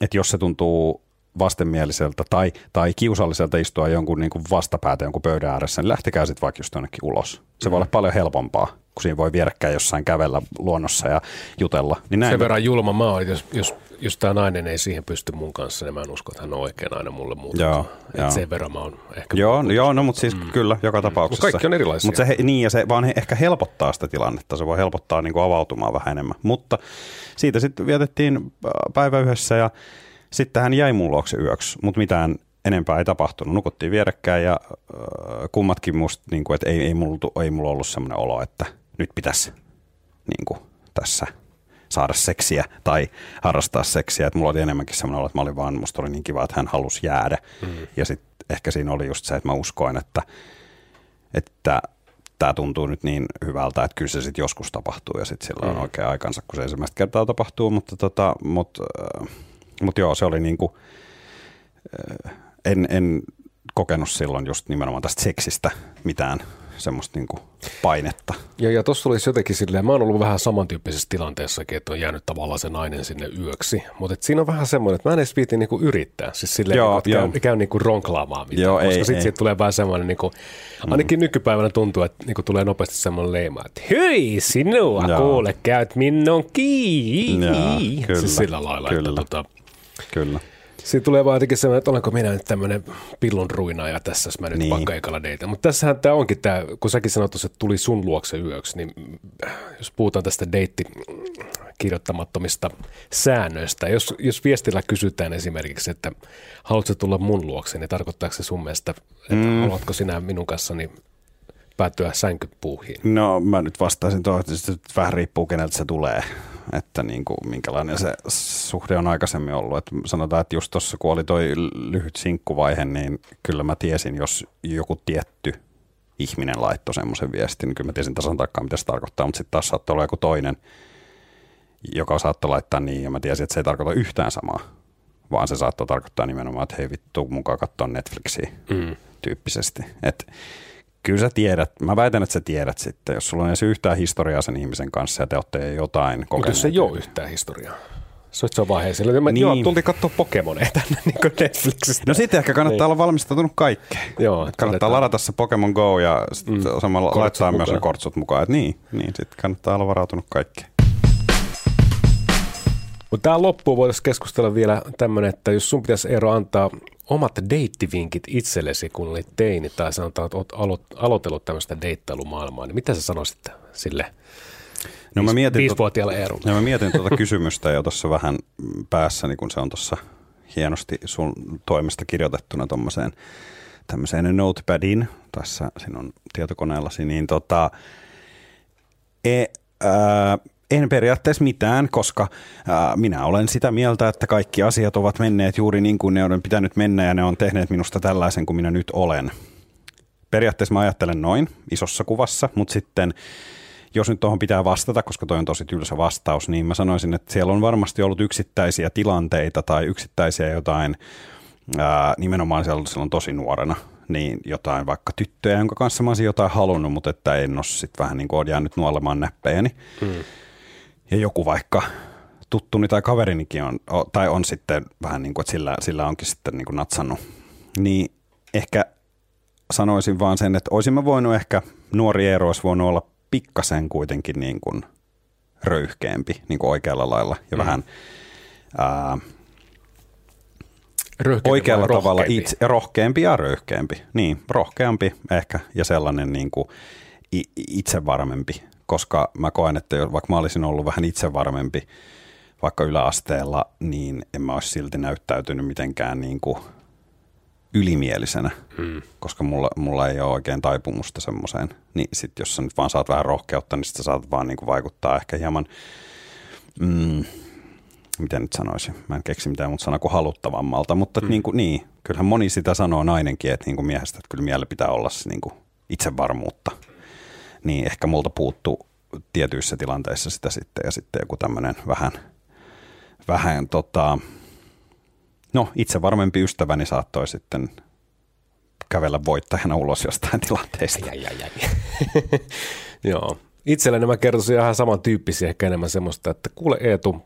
et jos se tuntuu vastenmieliseltä tai, tai kiusalliselta istua jonkun niin kuin vastapäätä jonkun pöydän ääressä, niin lähtekää sitten vaikka just jonnekin ulos. Se voi olla paljon helpompaa, kun siinä voi vierekkäin jossain kävellä luonnossa ja jutella. Niin näin Sen verran julma mä oon, että jos, jos, jos tämä nainen ei siihen pysty mun kanssa, niin mä en usko, että hän on oikein aina mulle muuta. Joo, joo. Sen verran mä oon ehkä... Joo, joo, no mutta siis mm. kyllä, joka tapauksessa. Mut kaikki on erilaisia. Mutta se, niin, ja se vaan he- ehkä helpottaa sitä tilannetta, se voi helpottaa niin kuin avautumaan vähän enemmän. Mutta siitä sitten vietettiin äh, päivä yhdessä ja sitten hän jäi mun luokse yöksi, mutta mitään enempää ei tapahtunut. Nukuttiin vierekkäin ja äh, kummatkin musta, niin kuin, että ei, ei, mulla, ei mulla ollut semmoinen olo, että nyt pitäisi niin kuin, tässä saada seksiä tai harrastaa seksiä. Että mulla oli enemmänkin semmoinen olo, että mä olin vaan, musta oli niin kiva, että hän halusi jäädä. Mm. Ja sitten ehkä siinä oli just se, että mä uskoin, että, että tämä tuntuu nyt niin hyvältä, että kyllä se sitten joskus tapahtuu ja sitten sillä on oikea aikansa, kun se ensimmäistä kertaa tapahtuu, mutta tota, mut, äh, mut joo, se oli niinku, äh, en, en kokenut silloin just nimenomaan tästä seksistä mitään semmoista niinku painetta. Ja, ja tuossa olisi jotenkin silleen, mä oon ollut vähän samantyyppisessä tilanteessakin, että on jäänyt tavallaan se nainen sinne yöksi. Mutta et siinä on vähän semmoinen, että mä en edes viitin niinku yrittää. Siis silleen, Joo, niinku, että joo. käy, käy niinku ronklaamaan mitään. Joo, koska sitten siitä tulee vähän semmoinen, niinku, ainakin nykypäivänä tuntuu, että niinku tulee nopeasti semmoinen leima, että hyi sinua, Joo. kuule, käyt minun kiinni. Joo, kyllä, siis sillä lailla, kyllä. että tota, Kyllä. Siinä tulee vaan jotenkin semmoinen, että olenko minä nyt tämmöinen pillun ruinaaja tässä, jos mä nyt Niin. vaikka ekalla deitä. Mutta tässähän tämä onkin tämä, kun säkin sanoit että tuli sun luokse yöksi, niin jos puhutaan tästä deitti kirjoittamattomista säännöistä. Jos, jos viestillä kysytään esimerkiksi, että haluatko tulla mun luokse, niin tarkoittaako se sun mielestä, että mm. haluatko sinä minun kanssani päätyä sänkypuuhiin? No mä nyt vastaisin tuohon, että vähän riippuu keneltä se tulee, että niin kuin, minkälainen se suhde on aikaisemmin ollut. Että sanotaan, että just tuossa kun oli toi lyhyt sinkkuvaihe, niin kyllä mä tiesin, jos joku tietty ihminen laittoi semmoisen viestin, niin kyllä mä tiesin tasan tarkkaan, mitä se tarkoittaa, mutta sitten taas saattoi olla joku toinen, joka saattoi laittaa niin, ja mä tiesin, että se ei tarkoita yhtään samaa, vaan se saattoi tarkoittaa nimenomaan, että hei vittu, mukaan katsoa Netflixiä Mm. tyyppisesti. Et kyllä sä tiedät, mä väitän, että sä tiedät sitten, jos sulla on edes yhtään historiaa sen ihmisen kanssa ja te olette jotain Mutta kokeneet. jos se ei ole yhtään historiaa. Se on vaan heisellä. Niin. Niin. Joo, tultiin katsoa Pokemoneja tänne niin Netflixistä. No sitten ehkä kannattaa Niin. olla valmistautunut kaikkeen. Joo, kannattaa todetaan. ladata se Pokemon Go ja sit mm. samalla Kortsut laittaa myös ne mukaan. kortsut mukaan. Et niin, niin sitten kannattaa olla varautunut kaikkeen. Mutta tähän loppuun voitaisiin keskustella vielä tämmöinen, että jos sun pitäisi Eero antaa omat deittivinkit itsellesi, kun olit teini, tai sanotaan, että olet alo- aloitellut tämmöistä deittailumaailmaa, niin mitä sä sanoisit sille No mä mietin, viisivuotiaalle Eerulle. Ja mä mietin tuota kysymystä jo tuossa vähän päässäni, kun se on tuossa hienosti sun toimesta kirjoitettuna tuommoiseen tämmöiseen notepadiin tässä sinun tietokoneellasi, niin tota, e, ää, en periaatteessa mitään, koska ää, minä olen sitä mieltä, että kaikki asiat ovat menneet juuri niin kuin ne on pitänyt mennä ja ne on tehneet minusta tällaisen kuin minä nyt olen. Periaatteessa mä ajattelen noin isossa kuvassa, mutta sitten jos nyt tuohon pitää vastata, koska toi on tosi tylsä vastaus, niin mä sanoisin, että siellä on varmasti ollut yksittäisiä tilanteita tai yksittäisiä jotain, ää, nimenomaan siellä silloin tosi nuorena, niin jotain vaikka tyttöjä, jonka kanssa mä olisin jotain halunnut, mutta että en ole sitten vähän niin kuin jäänyt nuolemaan näppejäni. Mm. Ja joku vaikka tuttuni tai kaverinikin on, tai on sitten vähän niin kuin, että sillä, sillä onkin sitten niin kuin natsannut. Niin ehkä sanoisin vaan sen, että olisin mä voinut ehkä, nuori Eero olisi voinut olla pikkasen kuitenkin niin kuin röyhkeämpi niin kuin oikealla lailla ja mm. vähän ää, oikealla tavalla itse, rohkeampi ja röyhkeämpi. Niin, rohkeampi ehkä ja sellainen niin kuin itsevarmempi, koska mä koen, että vaikka mä olisin ollut vähän itsevarmempi vaikka yläasteella, niin en mä olisi silti näyttäytynyt mitenkään niin kuin ylimielisenä, hmm. koska mulla, mulla ei ole oikein taipumusta semmoiseen. Niin sit jos sä nyt vaan saat vähän rohkeutta, niin sit sä saat vaan niin kuin vaikuttaa ehkä hieman, mm, miten nyt sanoisin, mä en keksi mitään muuta sanaa kuin haluttavammalta, mutta hmm. niin, kuin, niin, kyllähän moni sitä sanoo nainenkin, että niin kuin miehestä, että kyllä miele pitää olla se niin kuin itsevarmuutta. Niin ehkä multa puuttuu tietyissä tilanteissa sitä sitten ja sitten joku tämmöinen vähän, vähän tota, no itse varmempi ystäväni saattoi sitten kävellä voittajana ulos jostain tilanteesta. Ai, ai, ai. Joo. Itselleni mä kertoisin ihan samantyyppisiä, ehkä enemmän semmoista, että kuule Eetu,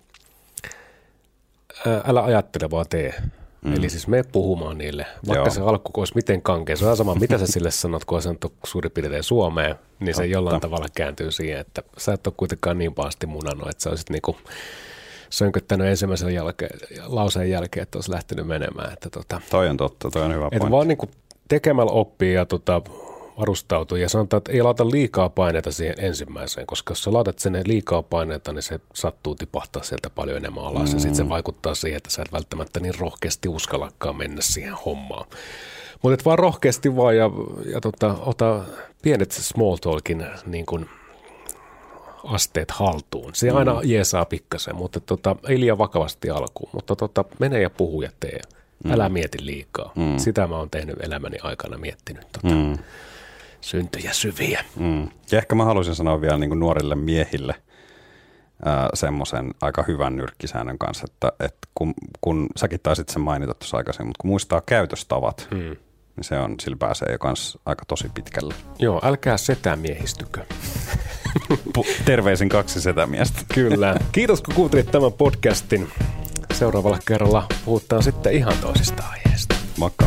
älä ajattele vaan tee. Mm. Eli siis me puhumaan niille, vaikka Joo. se alku olisi miten kankea. Se on sama, mitä sä sille sanot, kun on suurin piirtein Suomeen, niin Totta. se jollain tavalla kääntyy siihen, että sä et ole kuitenkaan niin pahasti munannut, että sä olisit niinku sönköttänyt ensimmäisen jälkeen, lauseen jälkeen, että olisi lähtenyt menemään. Että tota, toi on totta, toi on hyvä että vaan niin kuin tekemällä oppii ja tota, varustautuu ja sanotaan, että ei laita liikaa paineita siihen ensimmäiseen, koska jos sä laitat sen liikaa paineita, niin se sattuu tipahtaa sieltä paljon enemmän alas mm. ja sitten se vaikuttaa siihen, että sä et välttämättä niin rohkeasti uskallakaan mennä siihen hommaan. Mutta vaan rohkeasti vaan ja, ja tota, ota pienet small talkin niin kuin asteet haltuun. Se mm. aina jeesaa pikkasen, mutta tota, ei liian vakavasti alkuun. Mutta tota, mene ja puhu ja tee. Mm. Älä mieti liikaa. Mm. Sitä mä oon tehnyt elämäni aikana miettinyt. Tota, mm. Syntyjä syviä. Mm. Ja ehkä mä haluaisin sanoa vielä niin nuorille miehille semmoisen aika hyvän nyrkkisäännön kanssa, että, että kun, kun säkin taisit sen mainita tuossa aikaisemmin, mutta kun muistaa käytöstavat, mm. niin se on, sillä pääsee jo kans aika tosi pitkälle. Joo, älkää setää miehistykö. Terveisin kaksi setämiestä. Kyllä. Kiitos kun kuuntelit tämän podcastin. Seuraavalla kerralla puhutaan sitten ihan toisista aiheista. Moikka.